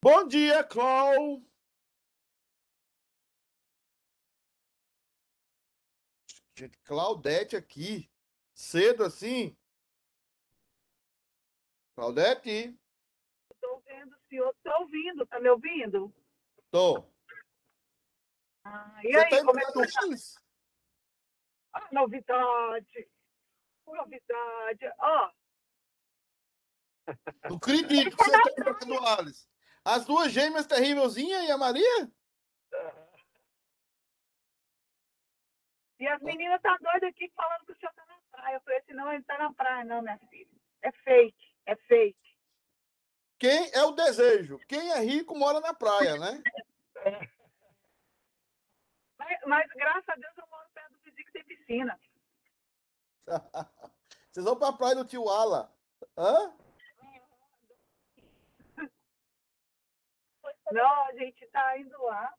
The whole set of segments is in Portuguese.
Bom dia, Clau. Gente, Claudete aqui, cedo assim. Claudete, Estou vendo, senhor. Estou ouvindo, tá me ouvindo? tô. Ah, e Você aí, tá como é que tá? Ah, novidade! Novidade! Ó, Não acredito que você tá entrando Alice. As duas gêmeas terrívelzinhas e a Maria? e as meninas tá doidas aqui falando que o senhor tá na praia. Eu falei assim, não, ele tá na praia, não, minha filha. É fake, é fake. Quem é o desejo? Quem é rico mora na praia, né? Mas, mas, graças a Deus eu moro perto do vizinho que tem piscina. Vocês vão pra praia do tio Ala. Hã? Não, a gente tá indo lá.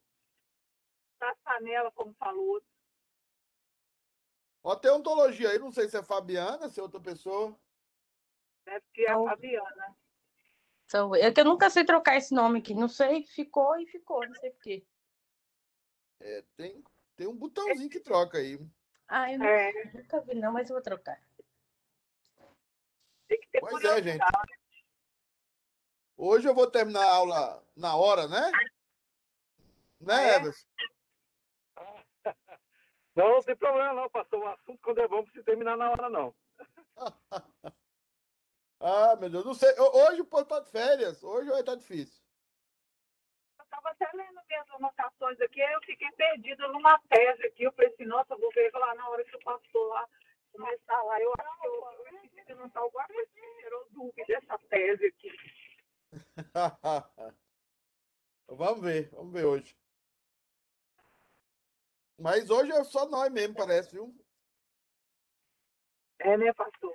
Pra Sanela, como falou. Ó, tem ontologia aí, não sei se é Fabiana, se é outra pessoa. Deve que é a Não. Fabiana. Sou eu. É que eu nunca sei trocar esse nome aqui. Não sei, ficou e ficou, não sei porquê. É, tem, tem um botãozinho que troca aí. Ah, eu nunca, É, nunca vi, não, mas eu vou trocar. tem que ter Pois é, gente. Hoje eu vou terminar a aula na hora, né? Né, Ah, é? Everson? Não, não tem problema não, pastor. O assunto quando é bom não precisa terminar na hora, não. Ah, meu Deus, não sei. Ho- Hoje o povo tá de férias. Hoje vai estar difícil. Eu estava até lendo minhas anotações aqui, aí eu fiquei perdida numa tese aqui. Eu falei assim, nossa, eu vou ver lá na hora que o pastor lá começar lá. Eu acho que eu, de anotar alguma coisa que me gerou dúvida dessa tese aqui. vamos ver, vamos ver hoje. Mas hoje é só nós mesmo, parece, viu? É, né, pastor?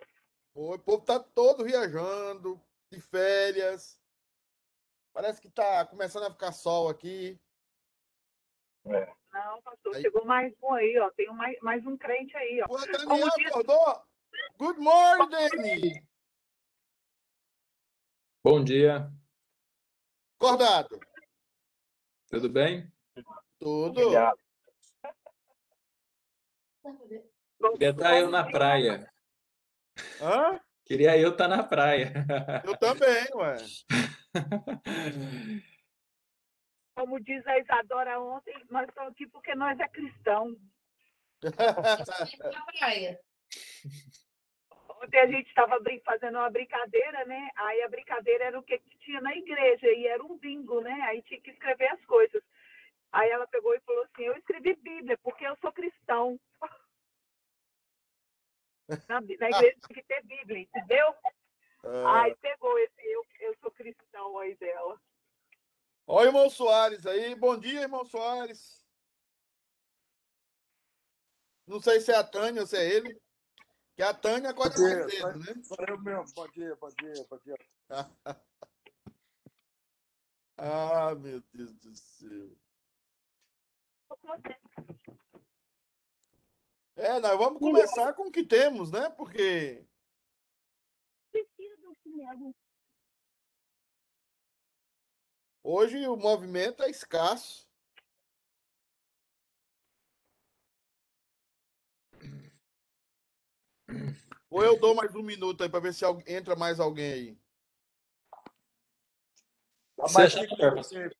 O povo tá todo viajando, de férias. Parece que tá começando a ficar sol aqui. Não, pastor, Aí. chegou mais um aí, ó. Tem um mais, mais um crente aí, ó. O Daniel Como diz- acordou. Good morning, Dani. Bom dia, Acordado. tudo bem? Tudo. Obrigado. Queria estar eu na praia. Hã? Queria eu estar na praia. Eu também, ué. Como diz a Isadora ontem, nós estamos aqui porque nós é cristão. na praia. Ontem a gente estava fazendo uma brincadeira, né? Aí a brincadeira era o que tinha na igreja, e era um bingo, né? Aí tinha que escrever as coisas. Aí ela pegou e falou assim: Eu escrevi Bíblia, porque eu sou cristão. Na, na igreja tem que ter Bíblia, entendeu? Ah, Aí pegou esse eu, eu sou cristão aí dela. Ó, o irmão Soares aí. Bom dia, irmão Soares. Não sei se é a Tânia ou se é ele. Que a Tânia acorda mais cedo, né? Sou eu mesmo. Bom dia, bom dia, bom dia. Ah, meu Deus do céu. É, nós vamos começar com o que temos, né? Porque hoje o movimento é escasso. Ou eu dou mais um minuto aí para ver se entra mais alguém aí. Tá Você mais acha melhor, pastor? você.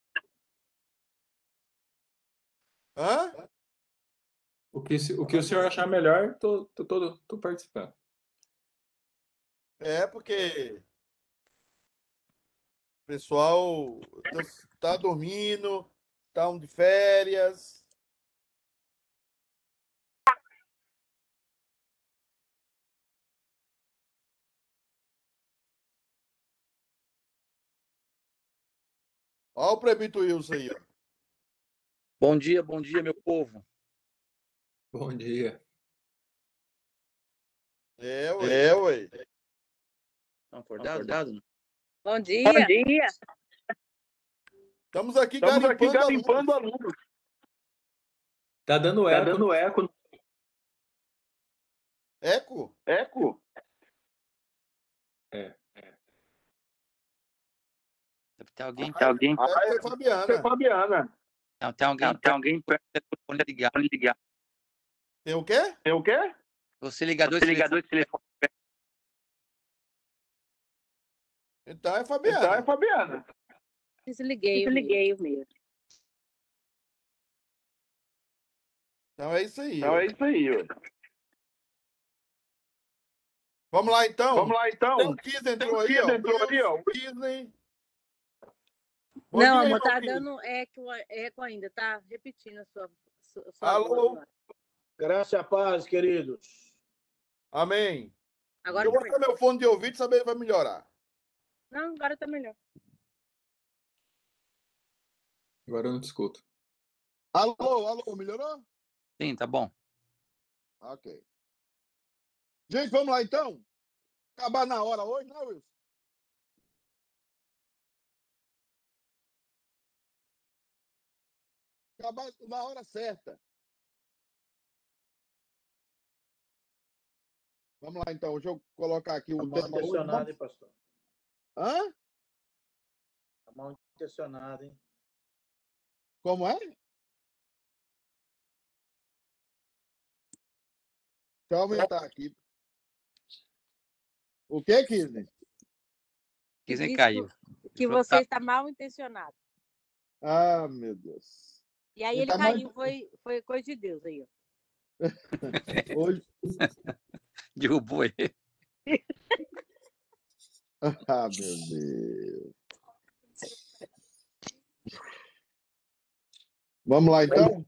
Hã? O que, o que o senhor achar melhor, tô, tô, tô, tô participando. É, porque o pessoal tá dormindo, estão de férias. Olha o prebito Wilson aí, ó. Bom dia, bom dia, meu povo. Bom dia. É, ué. É, ué. Estão acordados? Bom dia. Bom dia. Estamos aqui Estamos aqui garimpando garimpando alunos. alunos. Tá dando Tá eco. dando eco. Eco? Eco? Tem alguém? Tem alguém? Ser Você, Fabiana. Fabiana. Não, tem alguém? Tem alguém perto do telefone ligado. ligar. Tem o quê? Tem o quê? Você ligador, Você de ligador de telefone. Então é Então Fabiana. é Fabiana. Desliguei. Desliguei o meu. Então é isso aí. Então é isso aí. ué. Vamos lá então. Vamos lá então. Tem o Kiss Tem entrou o aí, ó. entrou aí, ó. Disney. Bom Não, amor, tá dando eco, eco ainda, tá repetindo a sua, sua, sua Alô? voz. Graça e a paz, queridos. Amém. Agora eu vou botar meu fone de ouvido e saber se vai melhorar. Não, agora tá melhor. Agora eu não te escuto. Alô, alô, melhorou? Sim, tá bom. Ok. Gente, vamos lá então? Acabar na hora hoje, né, Wilson? Acabar na hora certa. Vamos lá então, deixa eu colocar aqui Tá o mal tema hoje. intencionado, hein, pastor? Hã? Tá mal intencionado, hein? Como é? Deixa eu aumentar aqui. O que, Kisney? Isso caiu? Que eu você tá- está mal intencionado. Ah, meu Deus. E aí Ele ele tá caiu, foi, foi coisa de Deus aí, ó. Hoje. Derrubou ele. Ah, meu Deus. Vamos lá, então?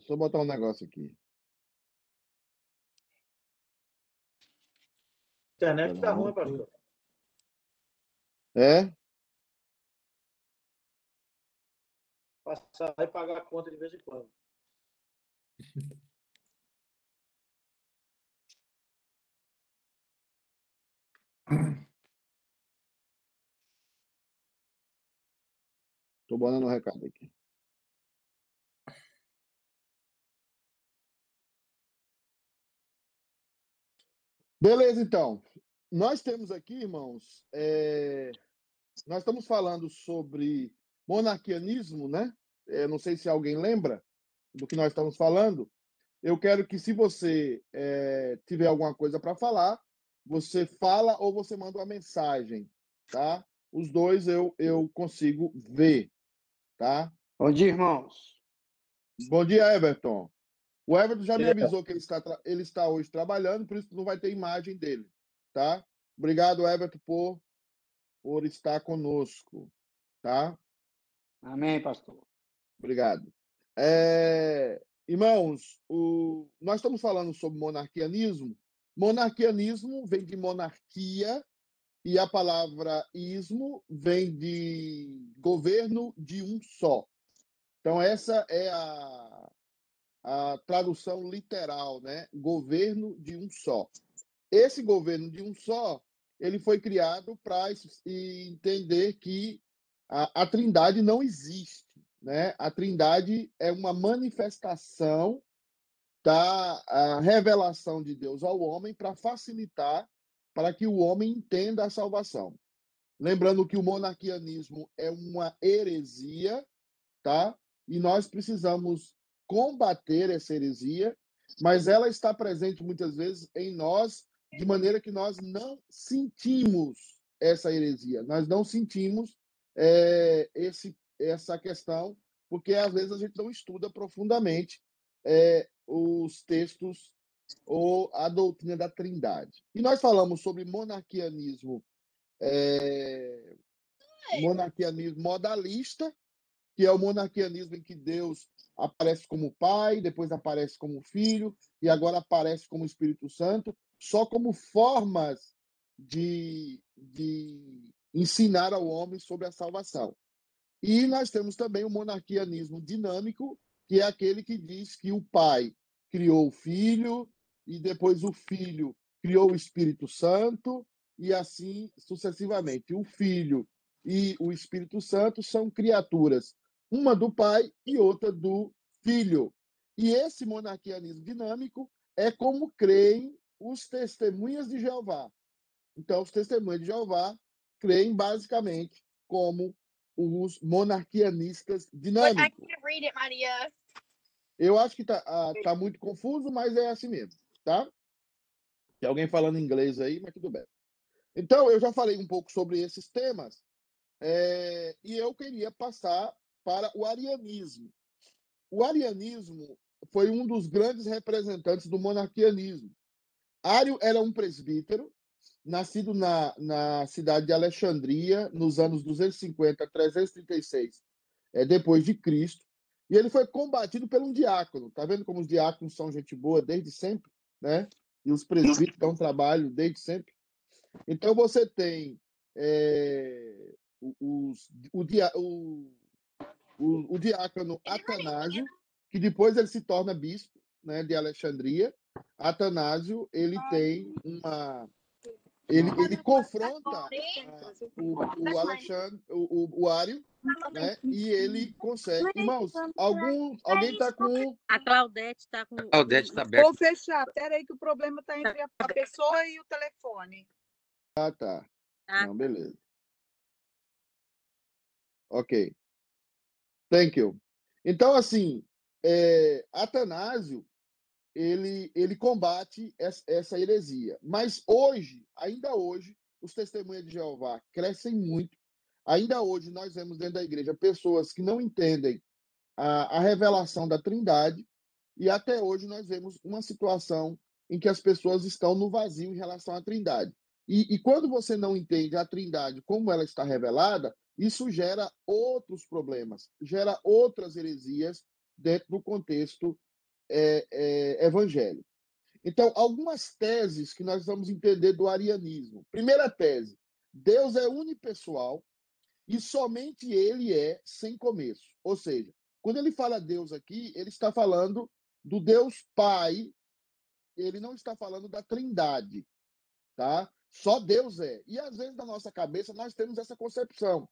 Eu só botar um negócio aqui. Internet tá ruim, pastor. É? Passar e pagar a conta de vez em quando. Tô botando um recado aqui. Beleza, então. Nós temos aqui, irmãos, é, nós estamos falando sobre monarquianismo, né? É, não sei se alguém lembra do que nós estamos falando. Eu quero que, se você é, tiver alguma coisa para falar, você fala ou você manda uma mensagem, tá? Os dois eu, eu consigo ver, tá? Bom dia, irmãos. Bom dia, Everton. O Everton já me É. avisou que ele está, ele está hoje trabalhando, por isso não vai ter imagem dele, tá? Obrigado, Everton, por, por estar conosco, tá? Amém, pastor. Obrigado. É, irmãos, o- nós estamos falando sobre monarquianismo. Monarquianismo vem de monarquia e a palavra ismo vem de governo de um só. Então, essa é a, a tradução literal, né? Governo de um só. Esse governo de um só, ele foi criado para entender que a, a trindade não existe, né? A trindade é uma manifestação da revelação de Deus ao homem para facilitar para que o homem entenda a salvação. Lembrando que o monarquianismo é uma heresia, tá? E nós precisamos combater essa heresia, mas ela está presente muitas vezes em nós de maneira que nós não sentimos essa heresia, nós não sentimos é, esse, essa questão, porque às vezes a gente não estuda profundamente é, os textos ou a doutrina da Trindade. E nós falamos sobre monarquianismo, é, monarquianismo modalista, que é o monarquianismo em que Deus aparece como Pai, depois aparece como Filho e agora aparece como Espírito Santo, só como formas de, de ensinar ao homem sobre a salvação. E nós temos também o monarquianismo dinâmico, que é aquele que diz que o Pai criou o Filho e depois o Filho criou o Espírito Santo, e assim sucessivamente. O Filho e o Espírito Santo são criaturas, uma do Pai e outra do Filho. E esse monarquianismo dinâmico é como creem os testemunhas de Jeová. Então, os testemunhas de Jeová creem basicamente como os monarquianistas dinâmicos. I can't read it, Maria. Eu acho que tá, ah, tá muito confuso, mas é assim mesmo, tá? Tem alguém falando inglês aí, mas tudo bem. Então, eu já falei um pouco sobre esses temas, é, e eu queria passar para o arianismo. O arianismo foi um dos grandes representantes do monarquianismo. Ário era um presbítero, nascido na, na cidade de Alexandria, nos anos 250 a 336 é, depois de Cristo, e ele foi combatido por um diácono. Tá vendo como os diáconos são gente boa desde sempre, né? E os presbíteros dão trabalho desde sempre. Então você tem é, os, o, o, o, o diácono Atanásio, que depois ele se torna bispo né, de Alexandria. Atanásio ele tem uma ele, ele confronta ah, o, o Alexandre, o, o, o Ário, né? E ele consegue. Irmãos, algum, alguém está com. A Claudete está com. A Claudete está aberta. Vou fechar. Espera aí que o problema está entre a pessoa e o telefone. Ah, tá. Ah. Não, beleza. Ok. Thank you. Então, assim, é, Atanásio, ele, ele combate essa, heresia. Mas hoje, ainda hoje, os testemunhas de Jeová crescem muito. Ainda hoje, nós vemos dentro da igreja pessoas que não entendem a, a revelação da Trindade, e até hoje nós vemos uma situação em que as pessoas estão no vazio em relação à Trindade. E, e quando você não entende a Trindade como ela está revelada, isso gera outros problemas, gera outras heresias dentro do contexto é, é, evangélico. Então, algumas teses que nós vamos entender do arianismo. Primeira tese: Deus é unipessoal e somente ele é sem começo. Ou seja, quando ele fala Deus aqui, ele está falando do Deus Pai, ele não está falando da Trindade, tá? Só Deus é. E às vezes na nossa cabeça nós temos essa concepção,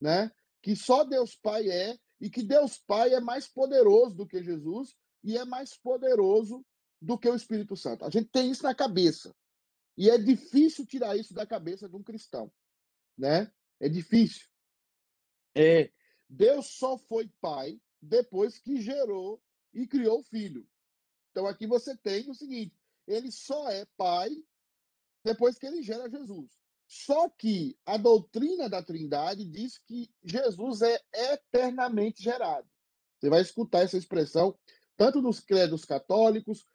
né? Que só Deus Pai é e que Deus Pai é mais poderoso do que Jesus e é mais poderoso do que o Espírito Santo. A gente tem isso na cabeça. E é difícil tirar isso da cabeça de um cristão, né? É difícil. É, Deus só foi pai depois que gerou e criou o filho. Então aqui você tem o seguinte: ele só é pai depois que ele gera Jesus. Só que a doutrina da Trindade diz que Jesus é eternamente gerado. Você vai escutar essa expressão tanto nos credos católicos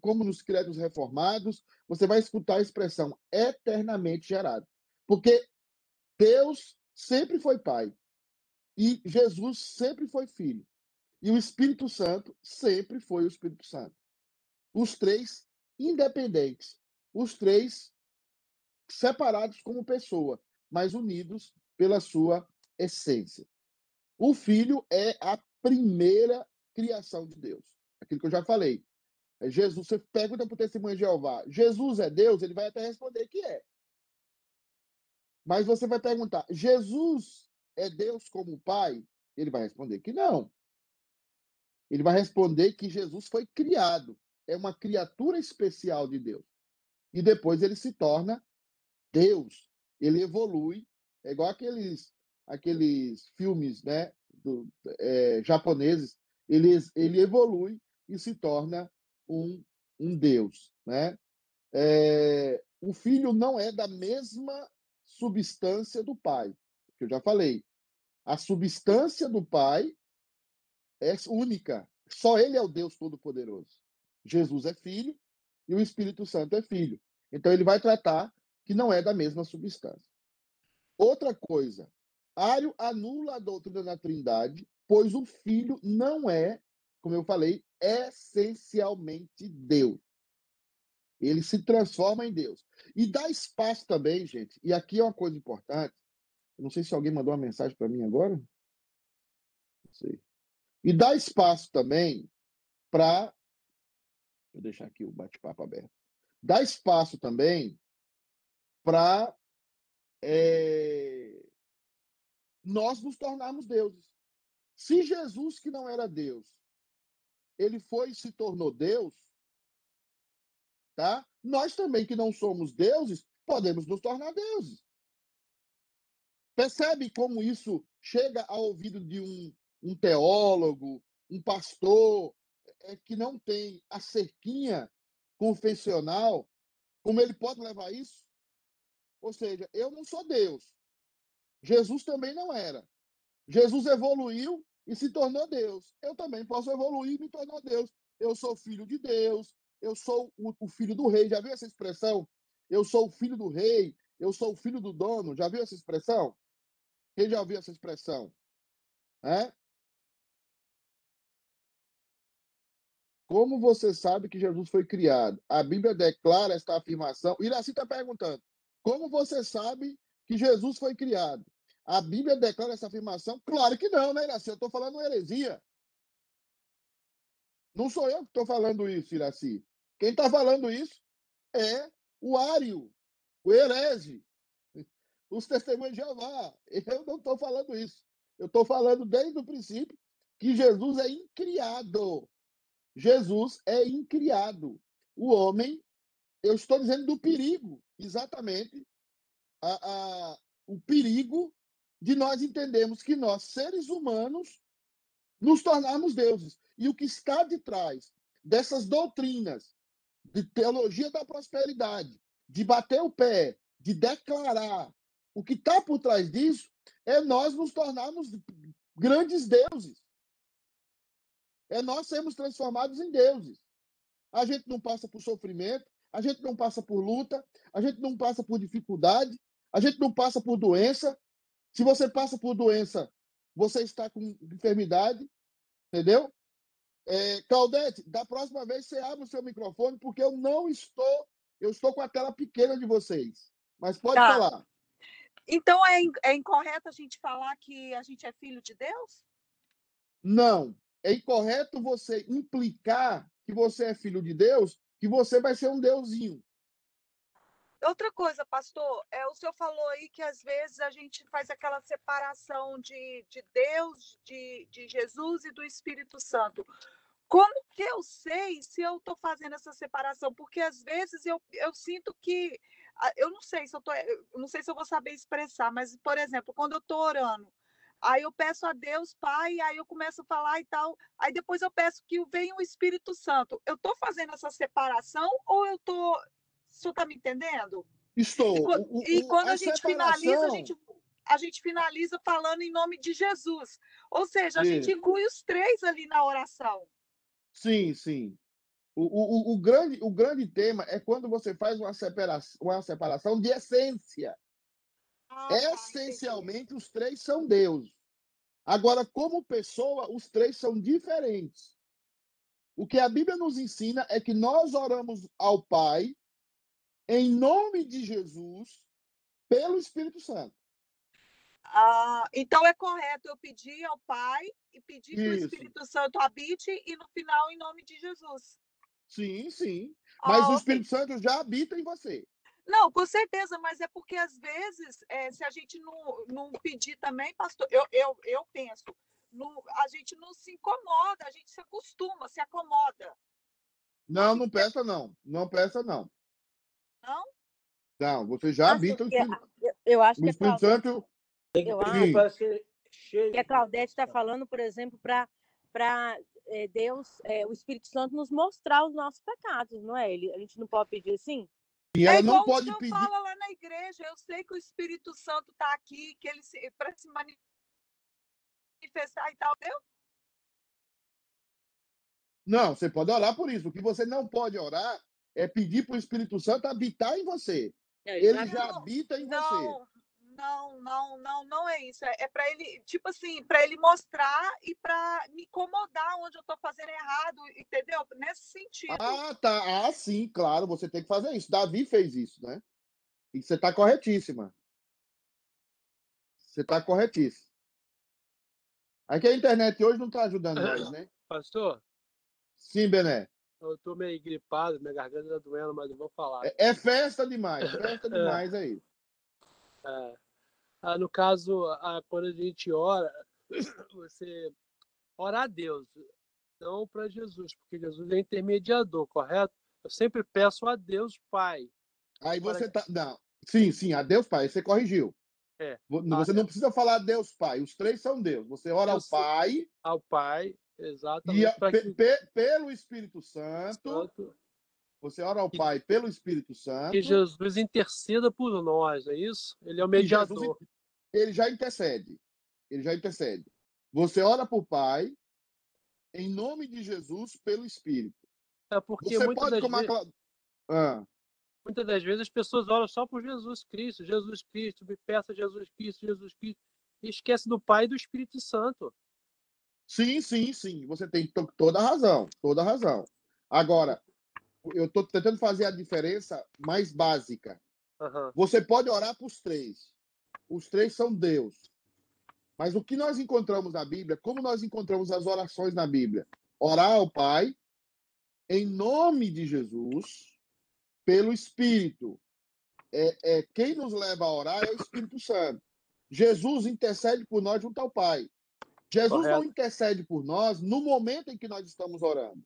como, nos credos reformados. Você vai escutar a expressão eternamente gerado. Porque Deus sempre foi Pai e Jesus sempre foi Filho. E o Espírito Santo sempre foi o Espírito Santo. Os três independentes. Os três separados como pessoa, mas unidos pela sua essência. O filho é a primeira criação de Deus. Aquilo que eu já falei. É Jesus, você pergunta para o testemunho de Jeová, Jesus é Deus? Ele vai até responder que é. Mas você vai perguntar, Jesus é Deus como Pai? Ele vai responder que não. Ele vai responder que Jesus foi criado, é uma criatura especial de Deus. E depois ele se torna Deus, ele evolui, é igual aqueles, aqueles filmes né, do, é, japoneses, ele, ele evolui e se torna um, um Deus. Né? É, o filho não é da mesma substância do pai, que eu já falei. A substância do pai é única, só ele é o Deus Todo-Poderoso. Jesus é filho e o Espírito Santo é filho. Então ele vai tratar que não é da mesma substância. Outra coisa, Ário anula a doutrina da Trindade, pois o Filho não é, como eu falei, essencialmente Deus. Ele se transforma em Deus. E dá espaço também, gente, e aqui é uma coisa importante. Não sei se alguém mandou uma mensagem para mim agora. Não sei. E dá espaço também para Vou deixar aqui o bate-papo aberto. Dá espaço também para nós nos tornarmos deuses. Se Jesus, que não era Deus, ele foi e se tornou Deus, tá? Nós também, que não somos deuses, podemos nos tornar deuses. Percebe como isso chega ao ouvido de um, um teólogo, um pastor, é, que não tem a cerquinha confessional, como ele pode levar isso? Ou seja, eu não sou Deus. Jesus também não era. Jesus evoluiu e se tornou Deus. Eu também posso evoluir e me tornar Deus. Eu sou filho de Deus, eu sou o, o, filho do rei. Já viu essa expressão? Eu sou o filho do rei, eu sou o filho do dono. Já viu essa expressão? Quem já ouviu essa expressão? É? Como você sabe que Jesus foi criado? A Bíblia declara esta afirmação. Iraci está perguntando: como você sabe que Jesus foi criado? A Bíblia declara essa afirmação? Claro que não, né, Iraci? Eu estou falando heresia. Não sou eu que estou falando isso, Iraci. Quem está falando isso é o Ário, o herege, os testemunhos de Jeová. Eu não estou falando isso. Eu estou falando desde o princípio que Jesus é incriado. Jesus é incriado. O homem, eu estou dizendo do perigo, exatamente, a, a, o perigo de nós entendermos que nós, seres humanos, nos tornarmos deuses. E o que está de trás dessas doutrinas de teologia da prosperidade, de bater o pé, de declarar, o que está por trás disso é nós nos tornarmos grandes deuses. É nós sermos transformados em deuses. A gente não passa por sofrimento, a gente não passa por luta, a gente não passa por dificuldade, a gente não passa por doença, se você passa por doença, você está com enfermidade, entendeu? É, Claudete, da próxima vez você abre o seu microfone, porque eu não estou, eu estou com a tela pequena de vocês. Mas pode Tá. falar. Então é, é incorreto a gente falar que a gente é filho de Deus? Não. É incorreto você implicar que você é filho de Deus, que você vai ser um deusinho. Outra coisa, pastor, é, o senhor falou aí que às vezes a gente faz aquela separação de, de Deus, de, de Jesus e do Espírito Santo. Como que eu sei se eu estou fazendo essa separação? Porque às vezes eu, eu sinto que. ah, Eu não sei se eu tô, eu não sei se eu vou saber expressar, mas, por exemplo, quando eu estou orando, aí eu peço a Deus, Pai, aí eu começo a falar e tal, aí depois eu peço que venha o Espírito Santo. Eu estou fazendo essa separação ou eu estou. O senhor está me entendendo? Estou. E, quan- O- o- e quando a, a gente finaliza, a separação- gente, a gente finaliza falando em nome de Jesus. Ou seja, a gente Isso. inclui os três ali na oração. Sim, sim. O, o, o- o grande, o grande tema é quando você faz uma separação, uma separação de essência. Ah, tá. Essencialmente, os três são Deus. Agora, como pessoa, os três são diferentes. O que a Bíblia nos ensina é que nós oramos ao Pai, em nome de Jesus, pelo Espírito Santo. Ah, então é correto eu pedir ao Pai e pedir que o Isso. Espírito Santo habite e no final em nome de Jesus. Sim, sim. Mas Ah, o ok. Espírito Santo já habita em você. Não, com certeza, mas é porque às vezes, eh, se a gente não, não pedir também, pastor, eu, eu, eu penso, não- a gente não se incomoda, a gente se acostuma, se acomoda. Não, não peça, não. Não peça, não. Não? Não, você já Acho habita o que- Espírito, Eu, eu acho o que a Espírito Claudete, Santo. Tem que Eu pedir acho- para ser cheio. que a Claudete está falando, por exemplo, para Deus, é, o Espírito Santo nos mostrar os nossos pecados, não é? Ele, a gente não pode pedir assim? E É ela igual não o pode senhor pedir. fala lá na igreja. Eu sei que o Espírito Santo está aqui, que ele para se manifestar e tal. Eu, Não, você pode orar por isso. O que você não pode orar é pedir para o Espírito Santo habitar em você. Ele já Não, habita em você. Não, não, não, não, é isso. É, para ele, tipo assim, para ele mostrar e para me incomodar onde eu estou fazendo errado, entendeu? Nesse sentido. Ah, tá. Ah, sim, claro, você tem que fazer isso. Davi fez isso, né? E você está corretíssima. Você está corretíssima. Aqui a internet hoje não está ajudando nós, né? Pastor, Sim, Bené. Eu tô meio gripado, minha garganta tá doendo, mas eu vou falar. É, é festa demais, festa demais aí. É. Ah, no caso, ah, quando a gente ora, você ora a Deus, não para Jesus, porque Jesus é intermediador, correto? Eu sempre peço a Deus Pai. Aí você tá. Não. Sim, sim, a Deus Pai, você corrigiu. É. Vo- Ah, Você não precisa falar Deus Pai, os três são Deus. Você ora ao. Pai Ao Pai, e exatamente, a- que pe- pelo Espírito Santo. Santo, Você ora ao Pai pelo Espírito Santo. que Jesus interceda por nós, é isso? Ele é o e Jesus mediador. Ele já intercede. Ele já intercede. Você ora por Pai, em nome de Jesus, pelo Espírito. É porque Você muitas pode das, tomar ve- aquela. Ah, muitas das vezes as pessoas oram só por Jesus Cristo, Jesus Cristo, me peça Jesus Cristo, Jesus Cristo, e esquece do Pai e do Espírito Santo. sim, sim, sim. Você tem to- toda a razão. Toda a razão. Agora, eu estou tentando fazer a diferença mais básica. Aham. Você pode orar para os três. Os três são Deus. Mas o que nós encontramos na Bíblia, como nós encontramos as orações na Bíblia? Orar ao Pai, em nome de Jesus, pelo Espírito. É, é, quem nos leva a orar é o Espírito Santo. Jesus intercede por nós junto ao Pai. Jesus não Correto. intercede por nós no momento em que nós estamos orando.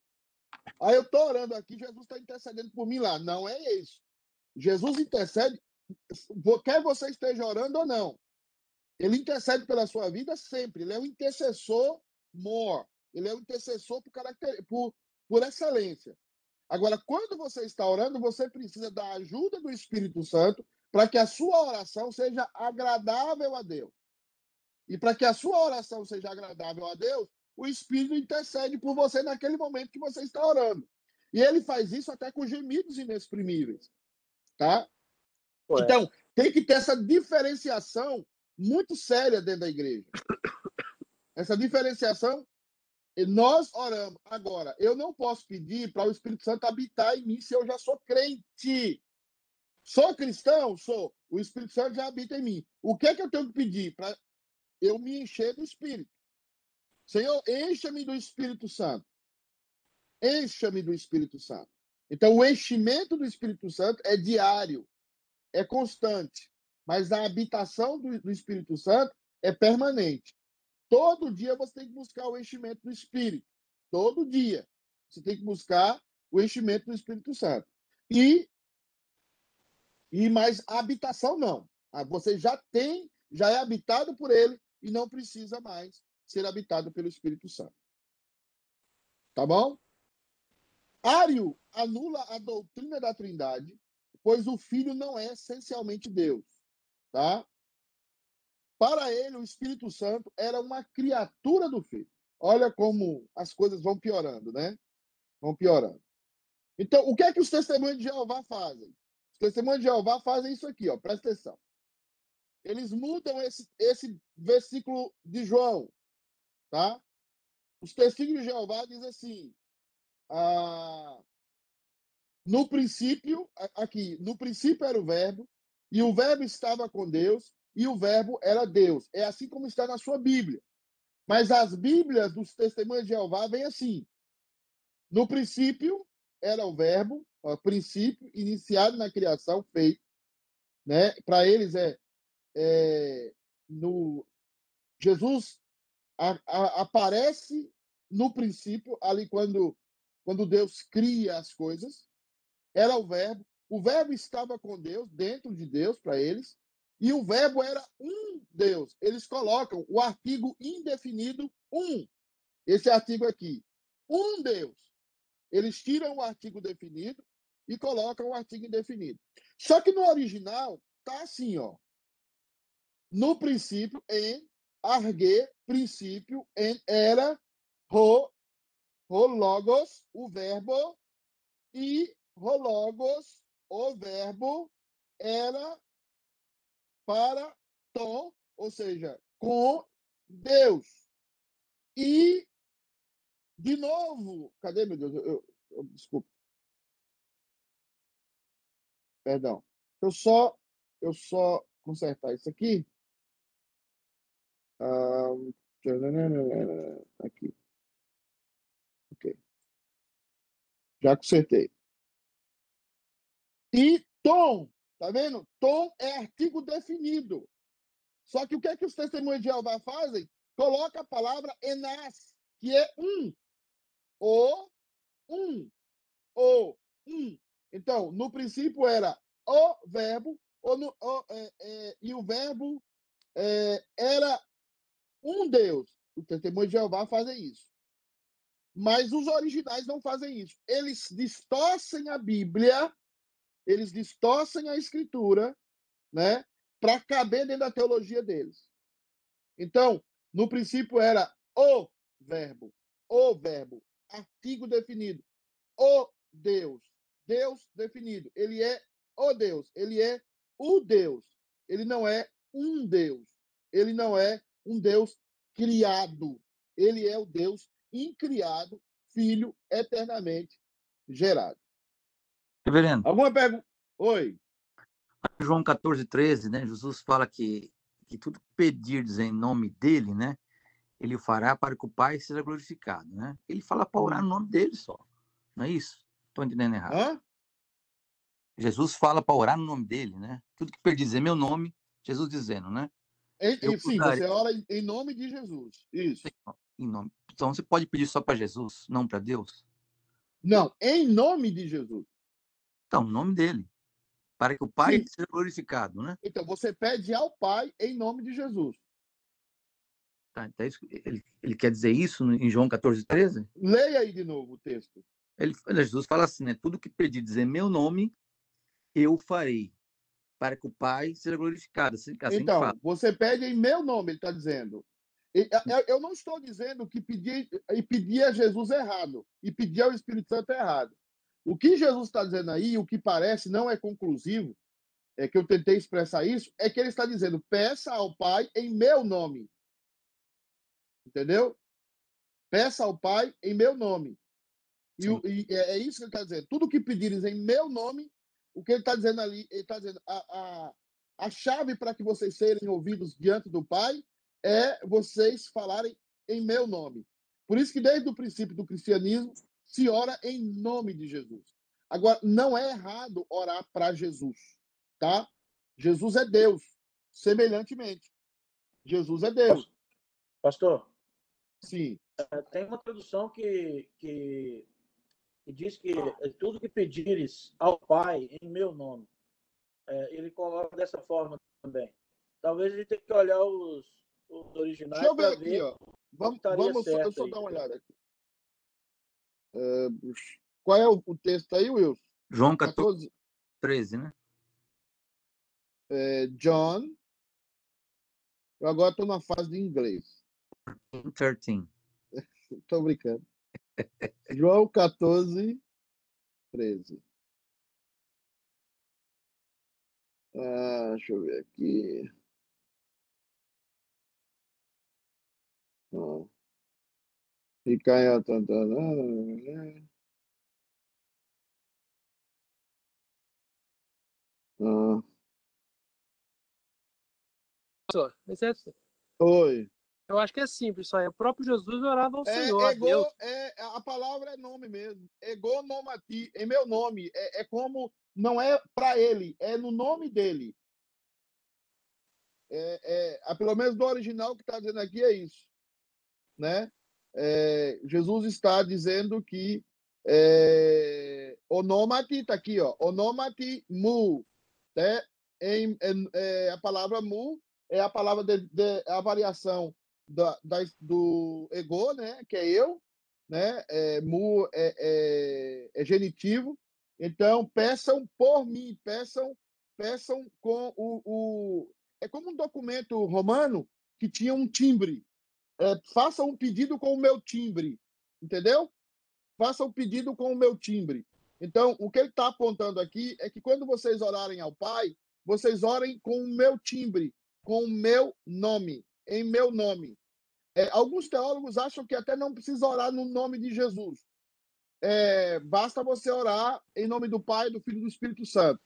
Aí eu estou orando aqui, Jesus está intercedendo por mim lá. Não é isso. Jesus intercede, quer você esteja orando ou não. Ele intercede pela sua vida sempre. Ele é um intercessor more. Ele é um intercessor por, caracter... por, por excelência. Agora, quando você está orando, você precisa da ajuda do Espírito Santo para que a sua oração seja agradável a Deus. E para que a sua oração seja agradável a Deus, o Espírito intercede por você naquele momento que você está orando. E ele faz isso até com gemidos inexprimíveis. Tá? Então, tem que ter essa diferenciação muito séria dentro da igreja. Essa diferenciação, nós oramos. Agora, eu não posso pedir para o Espírito Santo habitar em mim se eu já sou crente. Sou cristão? Sou. O Espírito Santo já habita em mim. O que é que eu tenho que pedir para eu me encher do Espírito? Senhor, encha-me do Espírito Santo. Encha-me do Espírito Santo. Então, o enchimento do Espírito Santo é diário, é constante. Mas a habitação do, do Espírito Santo é permanente. Todo dia você tem que buscar o enchimento do Espírito. Todo dia. Você tem que buscar o enchimento do Espírito Santo. E, e mais habitação não. Ah, Você já tem, já é habitado por ele e não precisa mais ser habitado pelo Espírito Santo. Tá bom? Ário anula a doutrina da Trindade, pois o Filho não é essencialmente Deus, tá? Para ele, o Espírito Santo era uma criatura do Filho. Olha como as coisas vão piorando, né? Vão piorando. Então, o que é que os testemunhos de Jeová fazem? Os testemunhos de Jeová fazem isso aqui, ó, presta atenção. Eles mudam esse, esse versículo de João, tá? Os testemunhos de Jeová dizem assim: ah, no princípio, aqui, no princípio era o Verbo, e o Verbo estava com Deus, e o Verbo era Deus. É assim como está na sua Bíblia. Mas as Bíblias dos testemunhos de Jeová vêm assim: no princípio era o Verbo, ó, princípio iniciado na criação, feito, né? Para eles é, é no Jesus a- a- aparece no princípio ali quando quando Deus cria as coisas, era o verbo, o verbo estava com Deus, dentro de Deus para eles, e o verbo era um Deus. Eles colocam o artigo indefinido um. Esse artigo aqui, um Deus. Eles tiram o artigo definido e colocam o artigo indefinido. Só que no original tá assim, ó. No princípio, em argue, princípio, em era, ro, ro logos, o verbo, e ro logos, o verbo, era para tom, ou seja, com Deus. E, de novo, cadê, meu Deus? Eu, eu- eu- desculpa. Perdão. Eu só, eu só consertar isso aqui. Aqui. Ok. Já consertei. E tom, tá vendo? Tom é artigo definido. Só que o que é que os testemunhos de Jeová fazem? Coloca a palavra enas, que é um. O, um. O, um. Então, no princípio era o verbo, ou no, o, é, é, e o verbo é, era um Deus. Os testemunhos de Jeová fazem isso. Mas os originais não fazem isso. Eles distorcem a Bíblia, eles distorcem a Escritura, né? Para caber dentro da teologia deles. Então, no princípio era o verbo, o verbo, artigo definido, o Deus, Deus definido. Ele é o Deus, ele é o Deus. Ele não é um Deus. Ele não é um Deus criado. Ele é o Deus incriado, filho eternamente gerado. Reverendo. Alguma pergunta? Oi. João 14, 13, né? Jesus fala que, que tudo que pedirdes em nome dele, né? Ele o fará para que o Pai seja glorificado, né? Ele fala para orar no nome dele só. Não é isso? Estou entendendo errado. Hã? Jesus fala para orar no nome dele, né? Tudo que pedirdes em meu nome, Jesus dizendo, né? Em, Eu sim, você ora em nome de Jesus. Isso. Em nome. Então você pode pedir só para Jesus, não para Deus? Não, em nome de Jesus. Então, no nome dele. Para que o Pai Sim. seja glorificado, né? Então, você pede ao Pai em nome de Jesus. Tá, então é isso que- ele, ele quer dizer isso em João 14, 13? Leia aí de novo o texto. Ele, Jesus fala assim, né? Tudo que pedirdes em meu nome, eu farei, para que o Pai seja glorificado. Assim, assim Então, você pede em meu nome, ele está dizendo. A- eu- não estou dizendo que pedir, e pedir a Jesus errado, e pedir ao Espírito Santo errado. O que Jesus está dizendo aí, o que parece não é conclusivo, é que eu tentei expressar isso, é que ele está dizendo: peça ao Pai em meu nome. Entendeu? Peça ao Pai em meu nome. E, e é é isso que ele está dizendo. Tudo que pedires em meu nome, o que ele está dizendo ali, ele está dizendo, a, a, a chave para que vocês serem ouvidos diante do Pai é vocês falarem em meu nome. Por isso que desde o princípio do cristianismo se ora em nome de Jesus. Agora, não é errado orar para Jesus, tá? Jesus é Deus, semelhantemente. Jesus é Deus. Pastor, Sim. eh, tem uma tradução que, que, que diz que eh, tudo que pedires ao Pai em meu nome, eh, ele coloca dessa forma também. Talvez a gente tenha que olhar os, os originais Deixa eu ver para aqui, ver ó. Vamos, vamos só, eu aí. dar uma olhada aqui. Qual é o, o texto aí, Wilson? João 14, 14, 13, né? é, John. Eu agora estou na fase de inglês. 13. Estou brincando. João 14, 13. Ah, deixa eu ver aqui. Ah. E Caia Tantana. Ah. Mas é- Oi. eu acho que é simples isso aí. O próprio Jesus orava ao É, Senhor, ego, Deus. é, a palavra é nome mesmo. Ego nomati, em meu nome. É, é como, não é para ele, é no nome dele. É, é, pelo menos do original que está dizendo aqui é isso. Né? É, Jesus está dizendo que é, onomati, está aqui, ó, onomati mu. Né? Em, em- é, a palavra mu é a palavra de, de- a variação da, da- do ego, né? Que é eu, né? É, mu é, é, é genitivo. Então peçam por mim, peçam, peçam com o, o é como um documento romano que tinha um timbre. É, faça um pedido com o meu timbre, entendeu? Faça um pedido com o meu timbre. Então, o que ele está apontando aqui é que quando vocês orarem ao Pai, vocês orem com o meu timbre, com o meu nome, em meu nome. É, alguns teólogos acham que até não precisa orar no nome de Jesus. É, basta você orar em nome do Pai, do Filho e do Espírito Santo.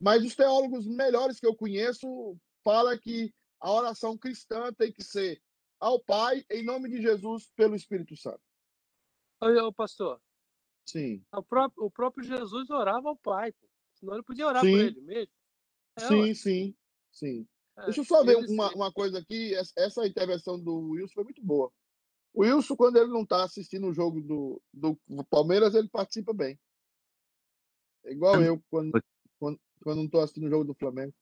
Mas os teólogos melhores que eu conheço falam que a oração cristã tem que ser ao Pai, em nome de Jesus, pelo Espírito Santo. Ô, ô, pastor, Sim. O próprio, o próprio Jesus orava ao Pai, pô. senão ele podia orar por Sim. ele mesmo. É, Sim, sim, sim. É, Deixa eu só ver uma, uma coisa aqui. es- Essa intervenção do Wilson foi muito boa. O Wilson, quando ele não está assistindo o jogo do, do Palmeiras, ele participa bem. É igual eu, quando, quando, quando não estou assistindo o jogo do Flamengo.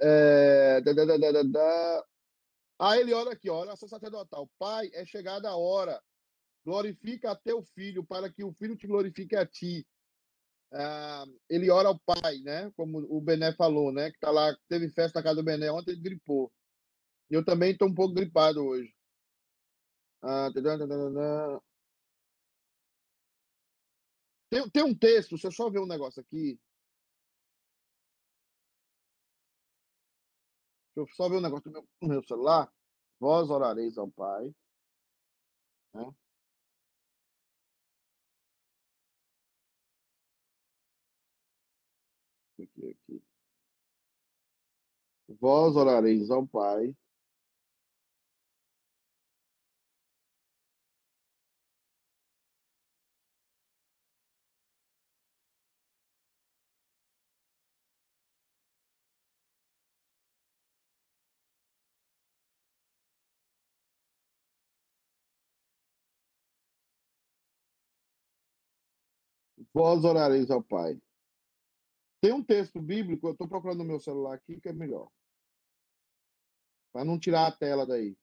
É, da, da, da. Ah, ele ora aqui, ó, oração sacerdotal. Pai, é chegada a hora. Glorifica a teu filho, para que o filho te glorifique a ti. Ah, ele ora ao pai, né? Como o Bené falou, né? Que tá lá, teve festa na casa do Bené ontem, ele gripou. Eu também estou um pouco gripado hoje. Ah, tadã, tadã, tadã. Tem, tem um texto, deixa eu só ver um negócio aqui. Eu só ver um negócio do meu, do meu celular. Vós orareis ao Pai. Né? Aqui, aqui. Vós orareis ao Pai. Vós orareis ao Pai. Tem um texto bíblico, eu estou procurando no meu celular aqui, que é melhor. Para não tirar a tela daí.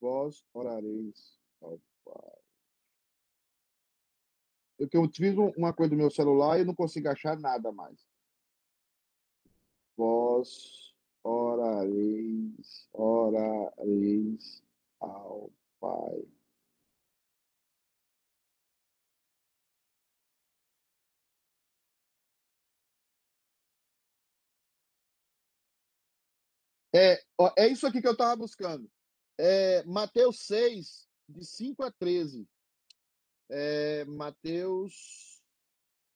Vós orareis ao Pai. Eu, eu um- uma coisa do meu celular e não consigo achar nada mais. Vós orareis, orareis ao Pai. É, é isso aqui que eu estava buscando. É Mateus 6, de 5 a 13. É, Mateus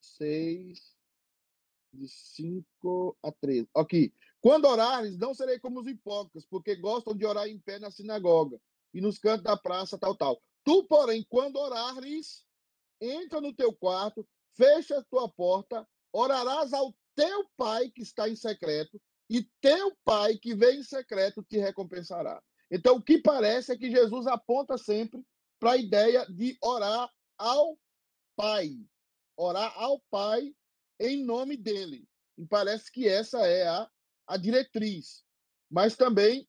6, de 5 a 13. Aqui. Quando orares, não serei como os hipócritas, porque gostam de orar em pé na sinagoga e nos cantos da praça, tal, tal. Tu, porém, quando orares, entra no teu quarto, fecha a tua porta, orarás ao teu pai que está em secreto, e teu pai que vem em secreto te recompensará. Então, o que parece é que Jesus aponta sempre para a ideia de orar ao pai. Orar ao pai em nome dele. E parece que essa é a, a diretriz. Mas também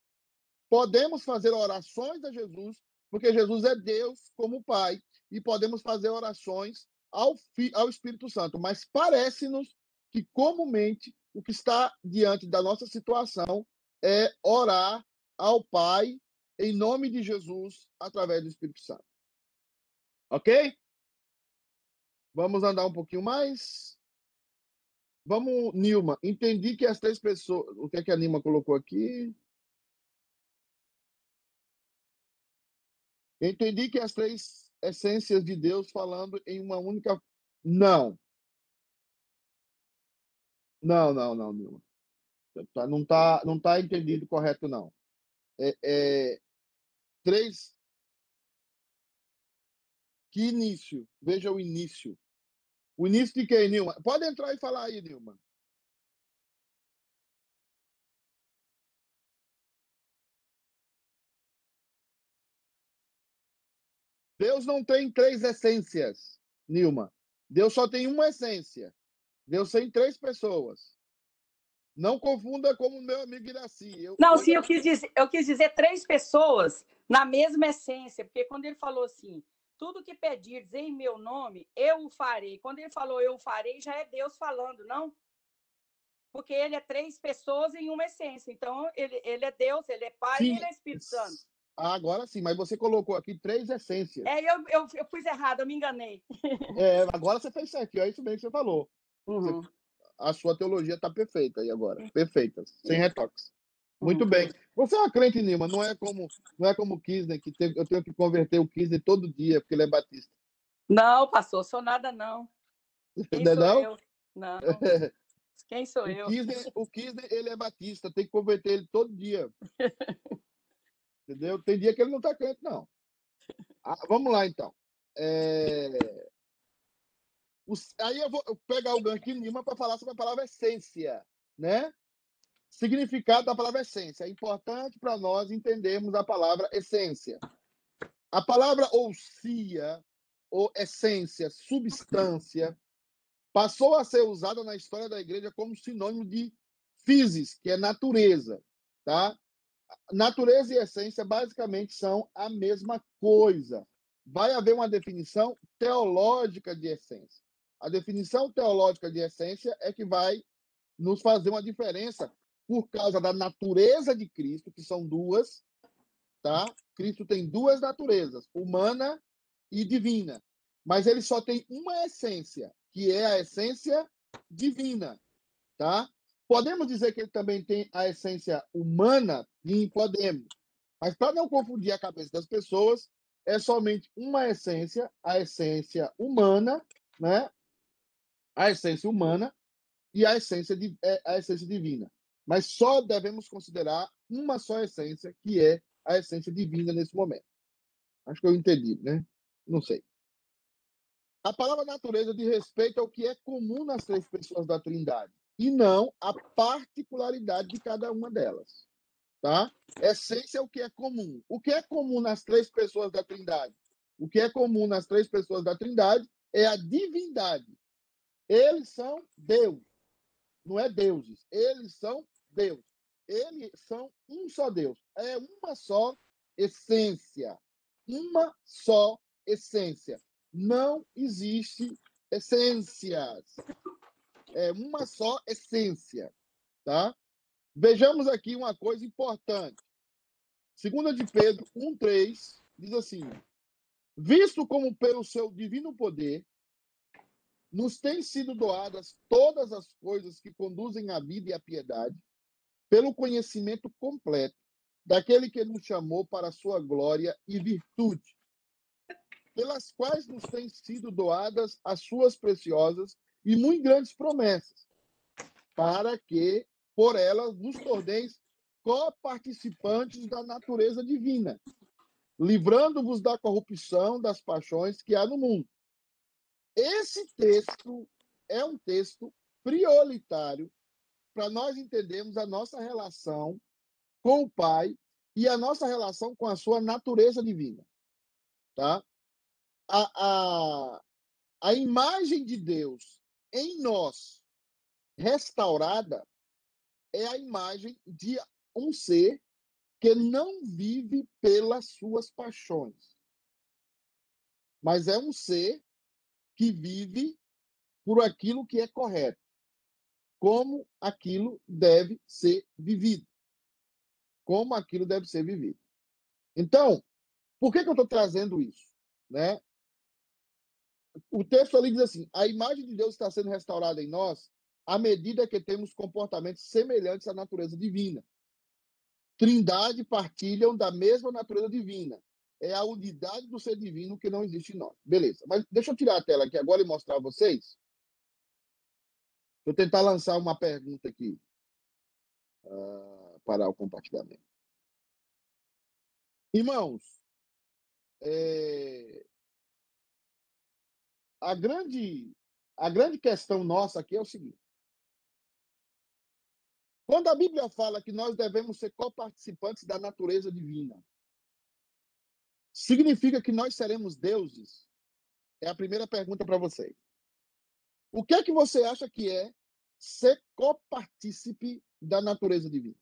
podemos fazer orações a Jesus, porque Jesus é Deus como Pai, e podemos fazer orações ao, ao Espírito Santo. Mas parece-nos que, comumente, o que está diante da nossa situação é orar ao Pai em nome de Jesus através do Espírito Santo. Ok? Vamos andar um pouquinho mais. Vamos, Nilma. Entendi que as três pessoas. O que é que a Nilma colocou aqui? Entendi que as três essências de Deus falando em uma única. Não. Não, não, não, Nilma. Tá- Não está não tá entendido correto, não. É, é, três. Que início? Veja o início. O início de quem, Nilma? Pode entrar e falar aí, Nilma. Deus não tem três essências, Nilma. Deus só tem uma essência. Deus tem três pessoas. Não confunda como o meu amigo Iraci. Eu, Não, eu- sim, eu quis, dizer, eu quis dizer três pessoas na mesma essência, porque quando ele falou assim, tudo que pedires em meu nome, eu o farei. Quando ele falou eu o farei, já é Deus falando, não? Porque ele é três pessoas em uma essência. Então, ele, ele é Deus, ele é Pai e Sim. ele é Espírito Santo. Agora sim, mas você colocou aqui três essências. É, eu, eu, eu pus errado, eu me enganei. É, agora você fez certo, é isso mesmo que você falou. Uhum. A sua teologia está perfeita aí agora, perfeita, sem retoques. Muito Uhum. bem. Você é uma crente, Nilma, não é como não é como o Kisner, que eu tenho que converter o Kisner todo dia, porque ele é batista. Não, pastor, sou nada, não. Quem Não é sou não? eu? Não. Quem sou O eu? Kisner, o Kisner, ele é batista, tem que converter ele todo dia. Entendeu? Tem dia que ele não está crente, não. Ah, vamos lá, então. É, Aí eu vou pegar o gancho de Lima para falar sobre a palavra essência, né? Significado da palavra essência. É importante para nós entendermos a palavra essência. A palavra ousia, ou essência, substância, passou a ser usada na história da igreja como sinônimo de physis, que é natureza, tá? Natureza e essência basicamente são a mesma coisa. Vai haver uma definição teológica de essência. A definição teológica de essência é que vai nos fazer uma diferença por causa da natureza de Cristo, que são duas, tá? Cristo tem duas naturezas, humana e divina. Mas ele só tem uma essência, que é a essência divina, tá? Podemos dizer que ele também tem a essência humana? Sim, podemos. Mas para não confundir a cabeça das pessoas, é somente uma essência, a essência humana, né? A essência humana e a essência, é, a essência divina. Mas só devemos considerar uma só essência, que é a essência divina nesse momento. Acho que eu entendi, né? Não sei. A palavra natureza diz respeito ao que é comum nas três pessoas da Trindade e não a particularidade de cada uma delas, tá? Essência é o que é comum. O que é comum nas três pessoas da Trindade? O que é comum nas três pessoas da Trindade é a divindade. Eles são Deus, não é deuses. Eles são Deus. Eles são um só Deus. É uma só essência. Uma só essência. Não existe essências. É uma só essência, tá? Vejamos aqui uma coisa importante. Segunda de Pedro 1:3 diz assim: Visto como pelo seu divino poder nos têm sido doadas todas as coisas que conduzem à vida e à piedade, pelo conhecimento completo daquele que nos chamou para a sua glória e virtude, pelas quais nos têm sido doadas as suas preciosas e muito grandes promessas, para que por elas nos torneis coparticipantes da natureza divina, livrando-vos da corrupção das paixões que há no mundo. Esse texto é um texto prioritário para nós entendermos a nossa relação com o Pai e a nossa relação com a sua natureza divina. Tá? A, a, a imagem de Deus em nós, restaurada, é a imagem de um ser que não vive pelas suas paixões, mas é um ser que vive por aquilo que é correto, como aquilo deve ser vivido. Como aquilo deve ser vivido. Então, por que, que eu estou trazendo isso? Né? O texto ali diz assim: a imagem de Deus está sendo restaurada em nós à medida que temos comportamentos semelhantes à natureza divina. Trindade partilham da mesma natureza divina. É a unidade do ser divino que não existe em nós. Beleza. Mas deixa eu tirar a tela aqui agora e mostrar a vocês. Vou tentar lançar uma pergunta aqui. Uh, parar o compartilhamento. Irmãos, é... a, grande, a grande questão nossa aqui é o seguinte. Quando a Bíblia fala que nós devemos ser coparticipantes da natureza divina, significa que nós seremos deuses? É a primeira pergunta para vocês. O que é que você acha que é ser copartícipe da natureza divina?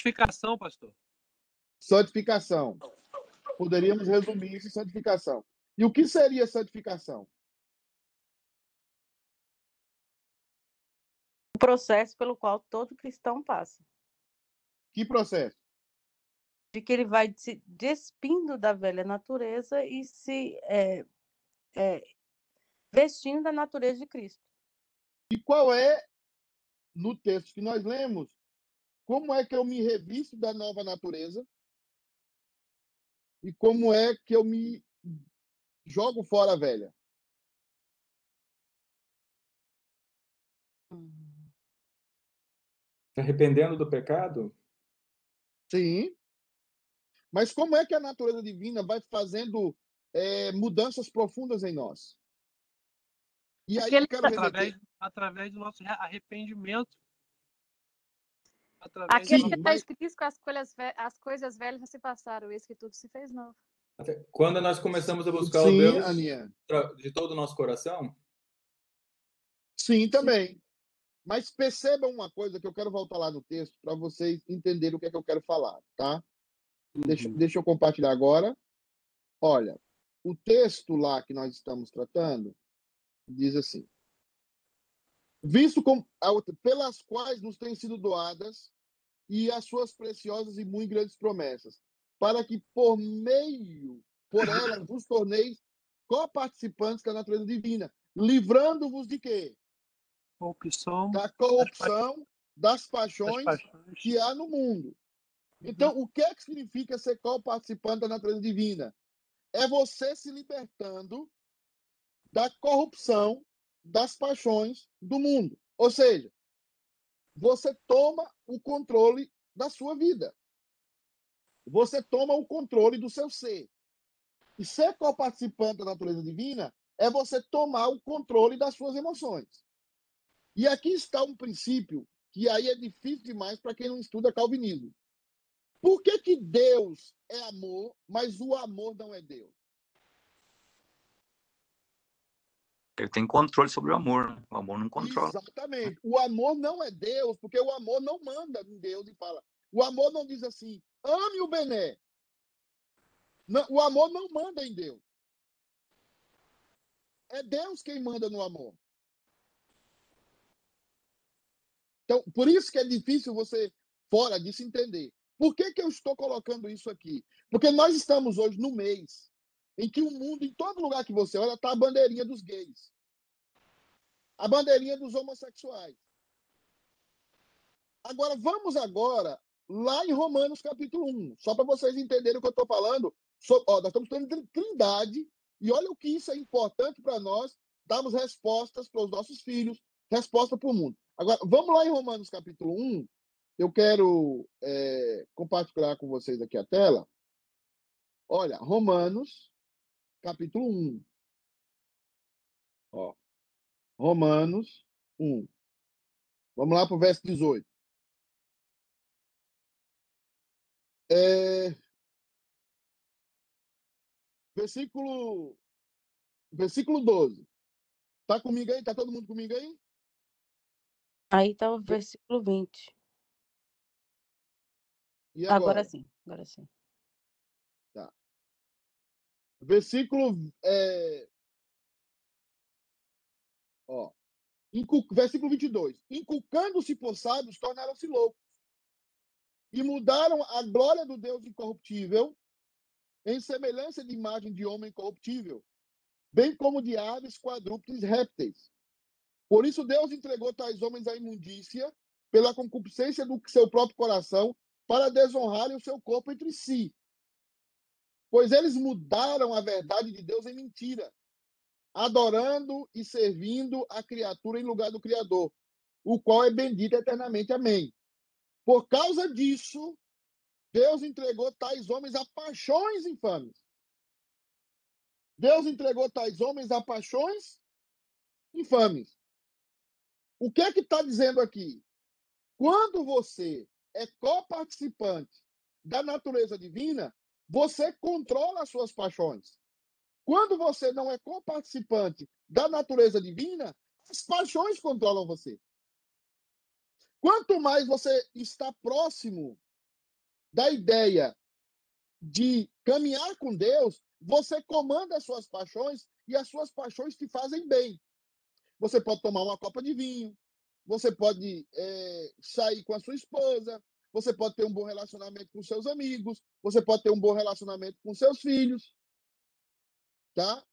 Santificação, pastor. Santificação. Poderíamos resumir isso em santificação. E o que seria santificação? O processo pelo qual todo cristão passa. Que processo? De que ele vai se despindo da velha natureza e se é, é, vestindo da natureza de Cristo. E qual é, no texto que nós lemos, como é que eu me revisto da nova natureza? E como é que eu me jogo fora a velha? Se arrependendo do pecado? Sim. Mas como é que a natureza divina vai fazendo é, mudanças profundas em nós? E aí eu quero através, através do nosso arrependimento. Através Aquele que está escrito que as coisas, as coisas velhas se passaram, esse que tudo se fez novo. Quando nós começamos a buscar Sim, o Deus Aninha. de todo o nosso coração? Sim, também. Mas percebam uma coisa que eu quero voltar lá no texto para vocês entenderem o que é que eu quero falar, tá? Uhum. Deixa, deixa eu compartilhar agora. Olha, o texto lá que nós estamos tratando diz assim: Visto como pelas quais nos têm sido doadas e as suas preciosas e muito grandes promessas, para que por meio, por elas, vos torneis coparticipantes da natureza divina, livrando-vos de quê? Corrupção, da corrupção das paixões, das paixões, que há no mundo. Uhum. Então, o que é que significa ser co-participante da natureza divina? É você se libertando da corrupção das paixões do mundo. Ou seja, você toma o controle da sua vida. Você toma o controle do seu ser. E ser co-participante da natureza divina é você tomar o controle das suas emoções. E aqui está um princípio que aí é difícil demais para quem não estuda calvinismo. Por que, que Deus é amor, mas o amor não é Deus? Ele tem controle sobre o amor. Né? O amor não controla. Exatamente. O amor não é Deus, porque o amor não manda em Deus e fala. O amor não diz assim, ame o Bené. Não, o amor não manda em Deus. É Deus quem manda no amor. Então, por isso que é difícil você, fora disso, entender. Por que, que eu estou colocando isso aqui? Porque nós estamos hoje no mês em que o mundo, em todo lugar que você olha, está a bandeirinha dos gays. A bandeirinha dos homossexuais. Agora, vamos agora lá em Romanos capítulo 1, só para vocês entenderem o que eu estou falando. So, ó, nós estamos de trindade, e olha o que isso é importante para nós darmos respostas para os nossos filhos, resposta para o mundo. Agora, vamos lá em Romanos capítulo 1. Eu quero é, compartilhar com vocês aqui a tela. Olha, Romanos capítulo 1. Ó, Romanos 1. Vamos lá para o verso 18. É, versículo, versículo 12. Tá comigo aí? Tá todo mundo comigo aí? Aí tá o versículo 20. E agora? Agora sim, agora sim. Tá. Versículo. É... Ó. Incu... Versículo 22. Inculcando-se por sábios, tornaram-se loucos. E mudaram a glória do Deus incorruptível em semelhança de imagem de homem corruptível, bem como de aves, quadrúpedes, répteis. Por isso Deus entregou tais homens à imundícia pela concupiscência do seu próprio coração, para desonrarem o seu corpo entre si. Pois eles mudaram a verdade de Deus em mentira, adorando e servindo a criatura em lugar do Criador, o qual é bendito eternamente. Amém. Por causa disso, Deus entregou tais homens a paixões infames. Deus entregou tais homens a paixões infames. O que é que está dizendo aqui? Quando você é coparticipante da natureza divina, você controla as suas paixões. Quando você não é coparticipante da natureza divina, as paixões controlam você. Quanto mais você está próximo da ideia de caminhar com Deus, você comanda as suas paixões e as suas paixões te fazem bem. Você pode tomar uma copa de vinho, você pode é, sair com a sua esposa, você pode ter um bom relacionamento com seus amigos, você pode ter um bom relacionamento com seus filhos, tá?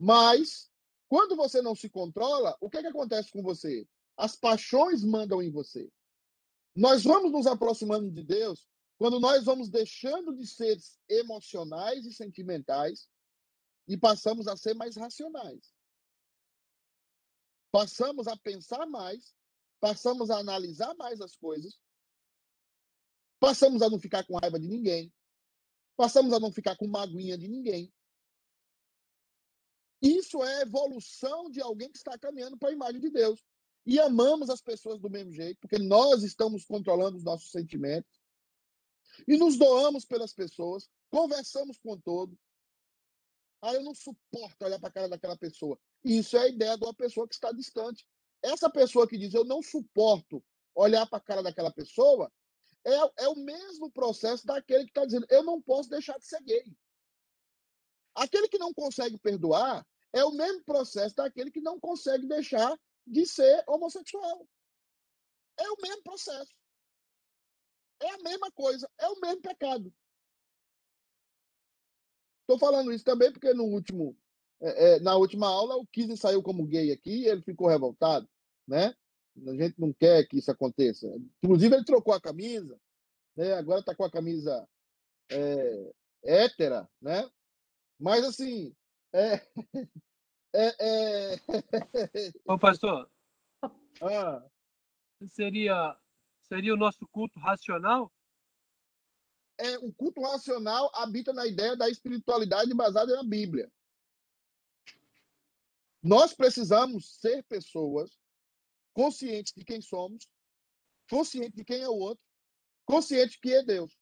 Mas quando você não se controla, o que, é que acontece com você? As paixões mandam em você. Nós vamos nos aproximando de Deus quando nós vamos deixando de ser emocionais e sentimentais e passamos a ser mais racionais passamos a pensar mais, passamos a analisar mais as coisas Passamos a não ficar com raiva de ninguém. Passamos a não ficar com magoinha de ninguém. Isso é evolução de alguém que está caminhando para a imagem de Deus. E amamos as pessoas do mesmo jeito, porque nós estamos controlando os nossos sentimentos. E nos doamos pelas pessoas, conversamos com todo. Ah, eu não suporto olhar para a cara daquela pessoa. Isso é a ideia de uma pessoa que está distante. Essa pessoa que diz eu não suporto olhar para a cara daquela pessoa é, é o mesmo processo daquele que está dizendo eu não posso deixar de ser gay. Aquele que não consegue perdoar é o mesmo processo daquele que não consegue deixar de ser homossexual. É o mesmo processo. É a mesma coisa, é o mesmo pecado. Estou falando isso também porque no último, é, é, na última aula o Kizzy saiu como gay aqui e ele ficou revoltado, né? A gente não quer que isso aconteça. Inclusive ele trocou a camisa, né? Agora está com a camisa é, hétera, né? Mas assim, é, é, é... Ô, pastor, ah, seria, seria o nosso culto racional? é, o culto racional habita na ideia da espiritualidade baseada na Bíblia. Nós precisamos ser pessoas conscientes de quem somos, conscientes de quem é o outro, conscientes de quem é Deus.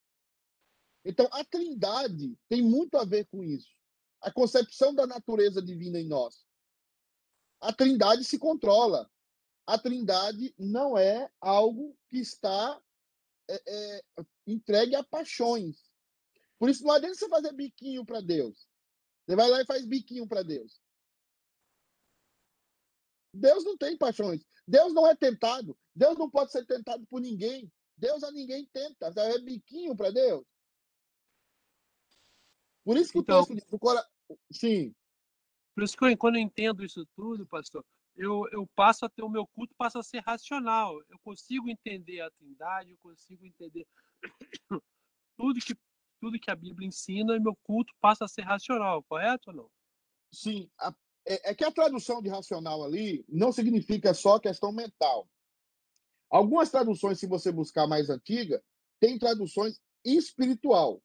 Então, a Trindade tem muito a ver com isso. A concepção da natureza divina em nós. A Trindade se controla. A Trindade não é algo que está é, é, entregue a paixões. Por isso não adianta você fazer biquinho para Deus. Você vai lá e faz biquinho para Deus. Deus não tem paixões. Deus não é tentado. Deus não pode ser tentado por ninguém. Deus a ninguém tenta. Fazer biquinho para Deus. Por isso que Então- o texto diz, o cora... Sim, Por isso que eu, quando eu entendo isso tudo, pastor, eu, eu passo a ter o meu culto passa a ser racional. Eu consigo entender a Trindade, eu consigo entender tudo que tudo que a Bíblia ensina, e meu culto passa a ser racional, correto ou não? sim. A- É, é que a tradução de racional ali não significa só questão mental. Algumas traduções, se você buscar mais antiga, tem traduções espiritual.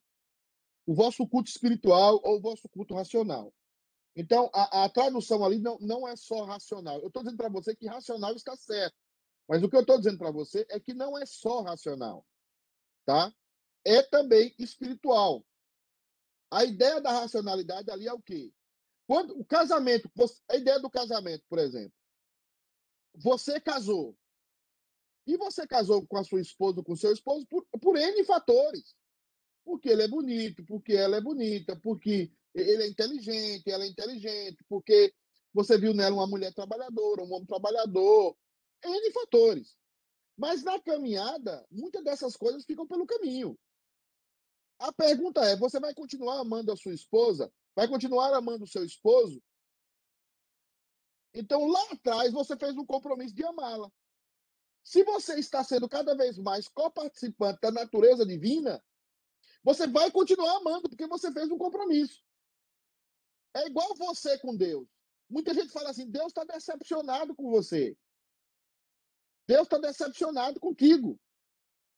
O vosso culto espiritual ou o vosso culto racional. Então, a, a tradução ali não, não é só racional. Eu estou dizendo para você que racional está certo. Mas o que eu estou dizendo para você é que não é só racional. Tá? É também espiritual. A ideia da racionalidade ali é o quê? Quando o casamento, a ideia do casamento, por exemplo. Você casou. E você casou com a sua esposa, com seu esposo, por, por N fatores. Porque ele é bonito, porque ela é bonita, porque ele é inteligente, ela é inteligente, porque você viu nela uma mulher trabalhadora, um homem trabalhador. N fatores. Mas na caminhada, muitas dessas coisas ficam pelo caminho. A pergunta é: você vai continuar amando a sua esposa? Vai continuar amando o seu esposo? Então, lá atrás, você fez um compromisso de amá-la. Se você está sendo cada vez mais coparticipante da natureza divina, você vai continuar amando, porque você fez um compromisso. É igual você com Deus. Muita gente fala assim: Deus está decepcionado com você. Deus está decepcionado contigo.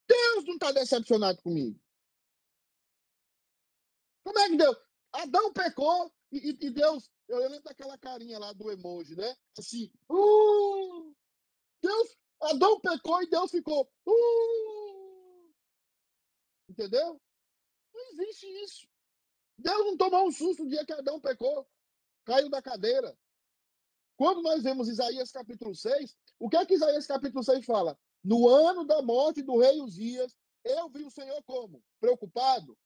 Deus não está decepcionado comigo. Como é que Deus? Adão pecou e, e- Deus. Eu lembro daquela carinha lá do emoji, né? Assim. "Uh!" Deus. Adão pecou e Deus ficou. "Uh!" Entendeu? Não existe isso. Deus não tomou um susto o dia que Adão pecou. Caiu da cadeira. Quando nós vemos Isaías capítulo 6, o que é que Isaías capítulo 6 fala? No ano da morte do rei Uzias, eu vi o Senhor como? Preocupado?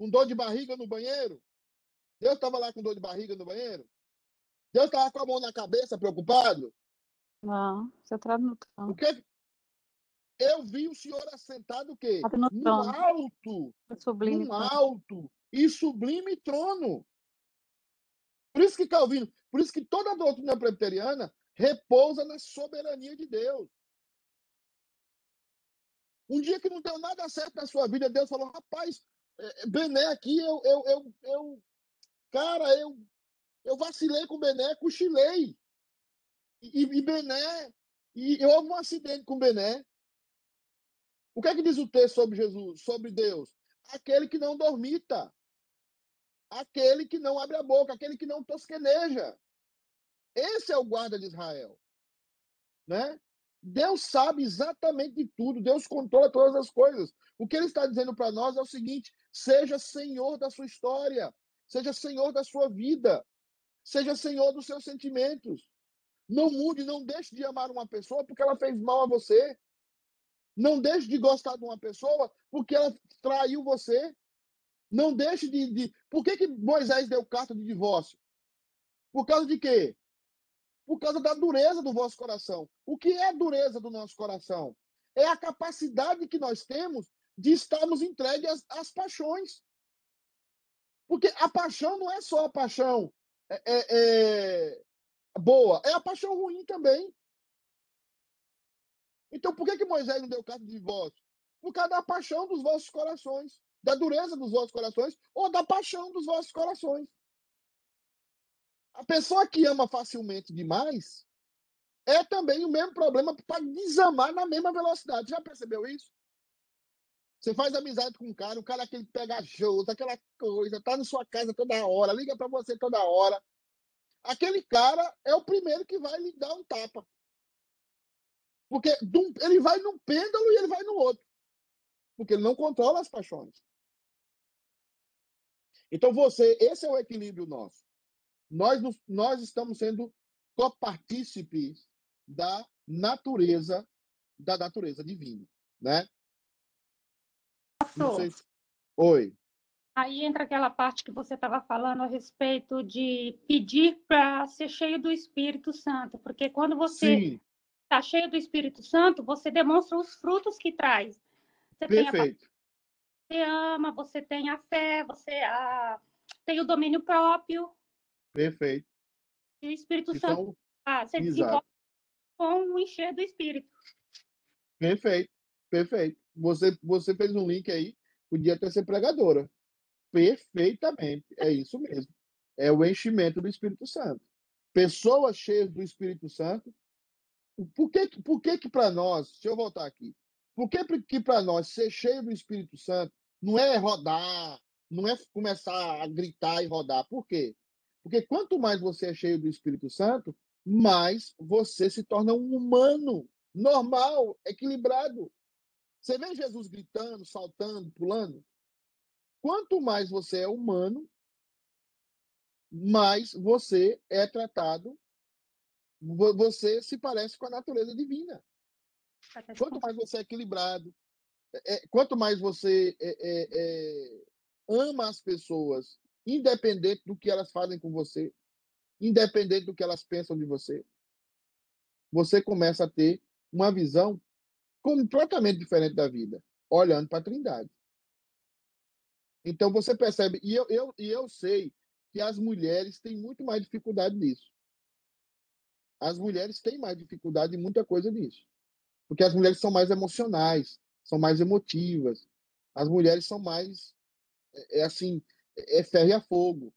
Com dor de barriga no banheiro? Deus estava lá com dor de barriga no banheiro? Deus estava com a mão na cabeça, preocupado? Não, você tá no O trono. que eu vi o Senhor assentado o quê? Tá no alto, Sublime trono. alto e sublime trono. Por isso que Calvino, por isso que toda a doutrina presbiteriana repousa na soberania de Deus. Um dia que não deu nada certo na sua vida, Deus falou: rapaz, Bené aqui, eu, eu, eu, eu cara, eu, eu vacilei com Bené, cochilei. E, e Bené, e eu houve um acidente com Bené. O que é que diz o texto sobre Jesus, sobre Deus? Aquele que não dormita, aquele que não abre a boca, aquele que não tosqueneja. Esse é o guarda de Israel. Né? Deus sabe exatamente de tudo, Deus controla todas as coisas. O que ele está dizendo para nós é o seguinte: seja senhor da sua história, seja senhor da sua vida, seja senhor dos seus sentimentos. Não mude, não deixe de amar uma pessoa porque ela fez mal a você. Não deixe de gostar de uma pessoa porque ela traiu você. Não deixe de. de... Por que, que Moisés deu carta de divórcio? Por causa de quê? Por causa da dureza do vosso coração. O que é a dureza do nosso coração? É a capacidade que nós temos de estarmos entregues às, às paixões. Porque a paixão não é só a paixão é, é, é, boa, é a paixão ruim também. Então, por que, que Moisés não deu carta de divórcio? Por causa da paixão dos vossos corações, da dureza dos vossos corações ou da paixão dos vossos corações. A pessoa que ama facilmente demais é também o mesmo problema para desamar na mesma velocidade. Já percebeu isso? Você faz amizade com um cara, o cara é aquele pegajoso, aquela coisa, tá na sua casa toda hora, liga para você toda hora. Aquele cara é o primeiro que vai lhe dar um tapa. Porque ele vai num pêndulo e ele vai no outro. Porque ele não controla as paixões. Então você, esse é o equilíbrio nosso. Nós, nós estamos sendo copartícipes da natureza, da natureza divina, né? Pastor, se... Oi. Aí entra aquela parte que você estava falando a respeito de pedir para ser cheio do Espírito Santo, porque quando você está cheio do Espírito Santo, você demonstra os frutos que traz. Você Perfeito. Tem a, você ama, você tem a fé, você a, tem o domínio próprio. Perfeito. E o Espírito então, Santo ah, você desenvolve com o encher do Espírito. Perfeito, perfeito. Você, você fez um link aí, podia até ser pregadora. Perfeitamente, é isso mesmo. É o enchimento do Espírito Santo. Pessoas cheias do Espírito Santo. Por que, por que, que para nós, deixa eu voltar aqui, por que, que para nós ser cheio do Espírito Santo não é rodar, não é começar a gritar e rodar? Por quê? Porque quanto mais você é cheio do Espírito Santo, mais você se torna um humano normal, equilibrado. Você vê Jesus gritando, saltando, pulando? Quanto mais você é humano, mais você é tratado, você se parece com a natureza divina. Quanto mais você é equilibrado, é, quanto mais você é, é, é, ama as pessoas, independente do que elas fazem com você, independente do que elas pensam de você, você começa a ter uma visão completamente diferente da vida, olhando para a Trindade. Então você percebe, e eu, eu, e eu sei que as mulheres têm muito mais dificuldade nisso. As mulheres têm mais dificuldade em muita coisa nisso. Porque as mulheres são mais emocionais, são mais emotivas. As mulheres são mais, é, é assim, é ferro e a fogo.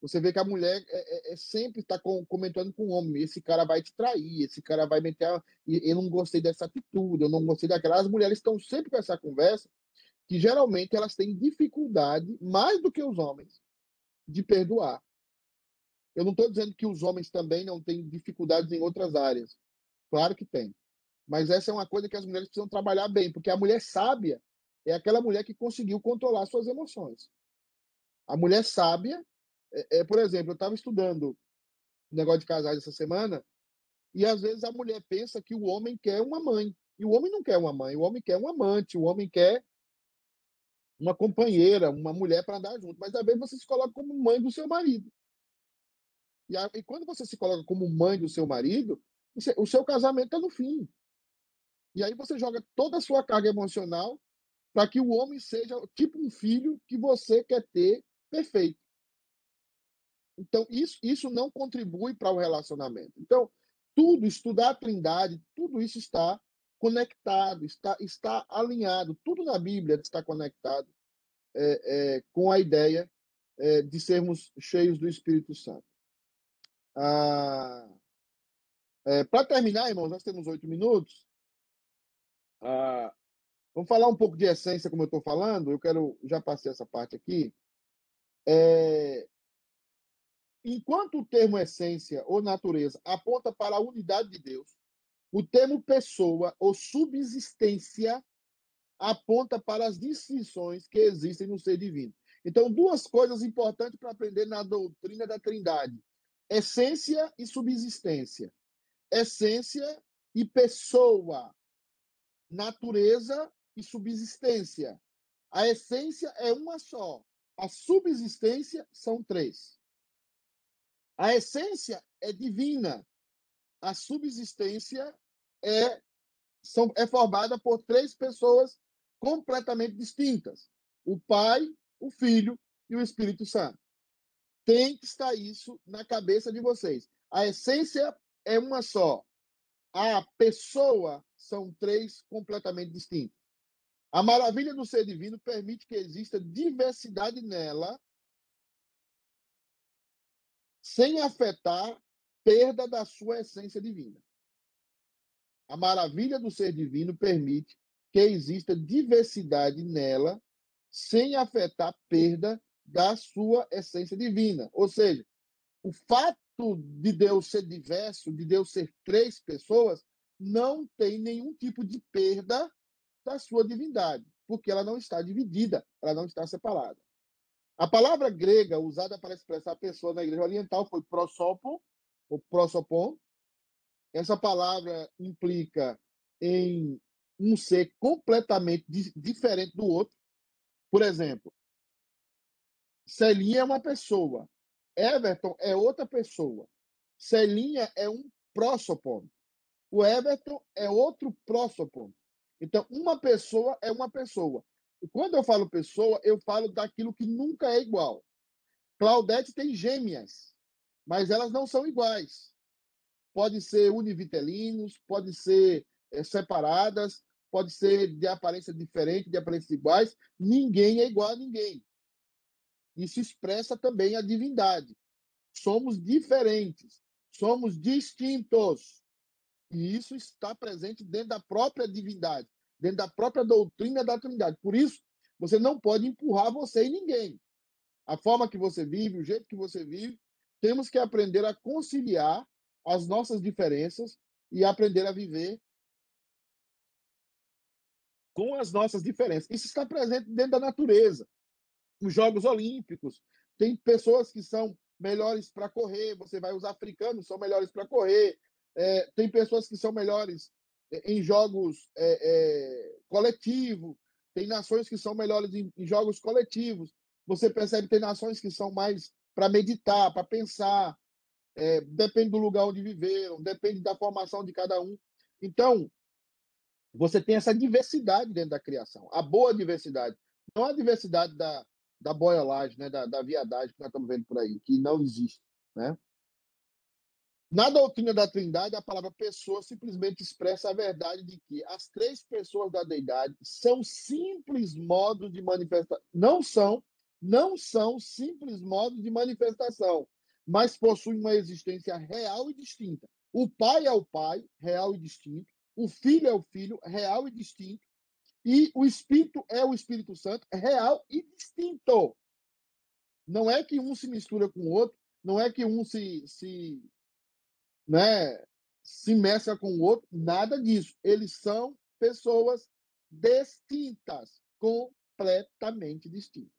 Você vê que a mulher é, é, é sempre está com, comentando com o homem: esse cara vai te trair, esse cara vai meter. A... Eu não gostei dessa atitude, eu não gostei daquela. As mulheres estão sempre com essa conversa, que geralmente elas têm dificuldade, mais do que os homens, de perdoar. Eu não estou dizendo que os homens também não têm dificuldades em outras áreas. Claro que tem. Mas essa é uma coisa que as mulheres precisam trabalhar bem, porque a mulher sábia é aquela mulher que conseguiu controlar suas emoções. A mulher sábia, é, é por exemplo, eu estava estudando negócio de casais essa semana, e às vezes a mulher pensa que o homem quer uma mãe. E o homem não quer uma mãe, o homem quer um amante, o homem quer uma companheira, uma mulher para andar junto. Mas às vezes você se coloca como mãe do seu marido. E, a, e quando você se coloca como mãe do seu marido, o seu casamento está no fim. E aí você joga toda a sua carga emocional para que o homem seja tipo um filho que você quer ter perfeito. Então, isso, isso não contribui para o relacionamento. Então, tudo, estudar a trindade, tudo isso está conectado, está, está alinhado. Tudo na Bíblia está conectado é, é, com a ideia é, de sermos cheios do Espírito Santo. Ah, Para terminar, irmãos, nós temos oito minutos. Ah, Vamos falar um pouco de essência, como eu estou falando. Eu quero já passei essa parte aqui. É... Enquanto o termo essência ou natureza aponta para a unidade de Deus, o termo pessoa ou subsistência aponta para as distinções que existem no ser divino. Então, duas coisas importantes para aprender na doutrina da Trindade: essência e subsistência. Essência e pessoa. Natureza e subsistência. A essência é uma só. A subsistência são três. A essência é divina. A subsistência é, são, é formada por três pessoas completamente distintas: o Pai, o Filho e o Espírito Santo. Tem que estar isso na cabeça de vocês. A essência é uma só. A pessoa são três completamente distintas. A maravilha do ser divino permite que exista diversidade nela, sem afetar perda da sua essência divina. A maravilha do ser divino permite que exista diversidade nela, sem afetar perda da sua essência divina. Ou seja, o fato de Deus ser diverso, de Deus ser três pessoas, não tem nenhum tipo de perda da sua divindade, porque ela não está dividida, ela não está separada. A palavra grega usada para expressar a pessoa na igreja oriental foi prosopo, ou prosopon. Essa palavra implica em um ser completamente diferente do outro. Por exemplo, Celinha é uma pessoa, Everton é outra pessoa. Celinha é um prosopon. O Everton é outro prosopon. Então, uma pessoa é uma pessoa. E quando eu falo pessoa, eu falo daquilo que nunca é igual. Claudete tem gêmeas, mas elas não são iguais. Pode ser univitelinos, pode ser é, separadas, pode ser de aparência diferente, de aparência iguais. Ninguém é igual a ninguém. Isso expressa também a divindade. Somos diferentes, somos distintos. E isso está presente dentro da própria divindade, dentro da própria doutrina da Trindade. Por isso, você não pode empurrar você em ninguém. A forma que você vive, o jeito que você vive, temos que aprender a conciliar as nossas diferenças e aprender a viver com as nossas diferenças. Isso está presente dentro da natureza. Os Jogos Olímpicos, tem pessoas que são melhores para correr, você vai os africanos são melhores para correr, é, tem pessoas que são melhores é, em jogos é, é, coletivos, tem nações que são melhores em, em, jogos coletivos. Você percebe que tem nações que são mais para meditar, para pensar. É, depende do lugar onde viveram, depende da formação de cada um. Então, você tem essa diversidade dentro da criação, a boa diversidade. Não a diversidade da, da boiolagem, né, da, da viadagem que nós estamos vendo por aí, que não existe. Né? Na doutrina da Trindade, a palavra pessoa simplesmente expressa a verdade de que as três pessoas da deidade são simples modos de manifestação. Não são, não são simples modos de manifestação, mas possuem uma existência real e distinta. O Pai é o Pai, real e distinto. O Filho é o Filho, real e distinto. E o Espírito é o Espírito Santo, real e distinto. Não é que um se mistura com o outro, não é que um se, se né, se mescla com o outro, nada disso. Eles são pessoas distintas, completamente distintas.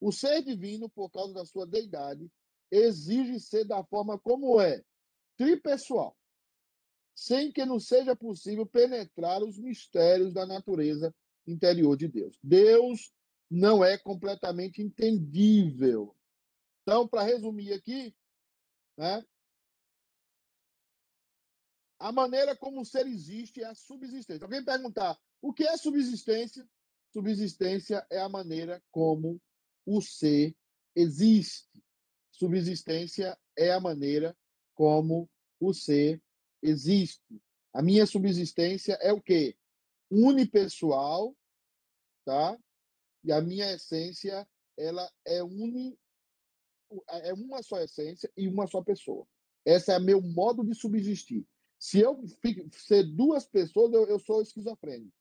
O ser divino, por causa da sua deidade, exige ser da forma como é, tripessoal, sem que não seja possível penetrar os mistérios da natureza interior de Deus. Deus não é completamente entendível. Então, para resumir aqui, né, a maneira como o ser existe é a subsistência. Alguém perguntar o que é subsistência? Subsistência é a maneira como o ser existe. Subsistência é a maneira como o ser existe. A minha subsistência é o quê? Unipessoal, tá? E a minha essência, ela é uni é uma só essência e uma só pessoa. Esse é meu modo de subsistir. Se eu ser duas pessoas, eu, eu sou esquizofrênico.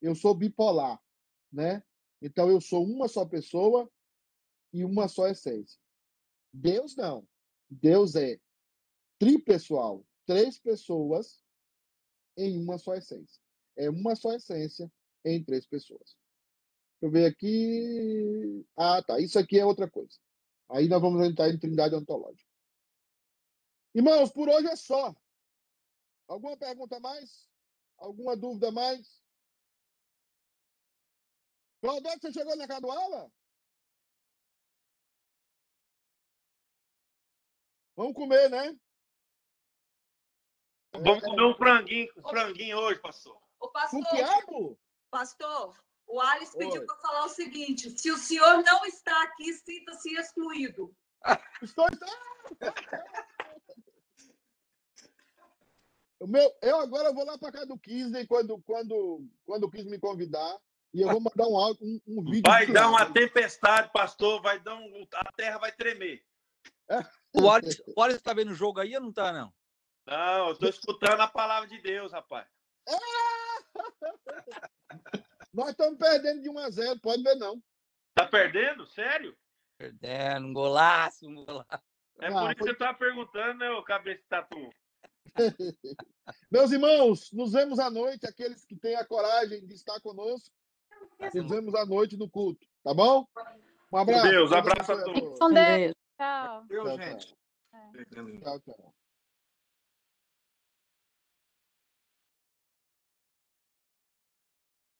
eu sou bipolar, né? Então eu sou uma só pessoa e uma só essência. Deus não. Deus é tripessoal, três pessoas em uma só essência. É uma só essência em três pessoas. Deixa eu ver aqui. Ah, tá. Isso aqui é outra coisa. Aí nós vamos entrar em trindade ontológica. Irmãos, por hoje é só. Alguma pergunta mais? Alguma dúvida mais? Claudete, você chegou na casa do aula? Vamos comer, né? Vamos comer um franguinho, um franguinho hoje, pastor. O pastor, Com quiabo? pastor, o Alice pediu para falar o seguinte: se o senhor não está aqui, sinta-se excluído. Estou. Meu, eu agora vou lá para casa do Kisley quando, quando, quando o Kiss me convidar e eu vou mandar um, áudio, um, um vídeo. Vai dar uma tempestade, pastor. Vai dar um. A terra vai tremer. O Alisson, o Alisson tá vendo o jogo aí ou não tá, não? Não, eu tô escutando a palavra de Deus, rapaz. Nós estamos perdendo de 1 a 0, pode ver não. Tá perdendo? Sério? Perdendo, um golaço, um golaço. É Ah, por isso que foi- você tá perguntando, né, ô cabeça de tatu? Meus irmãos, nos vemos à noite, aqueles que têm a coragem de estar conosco. Nos vemos à noite no culto, tá bom? Um abraço. Deus, abraço a todos. Com Tchau, Deus. Tchau. tchau. Tchau, tchau.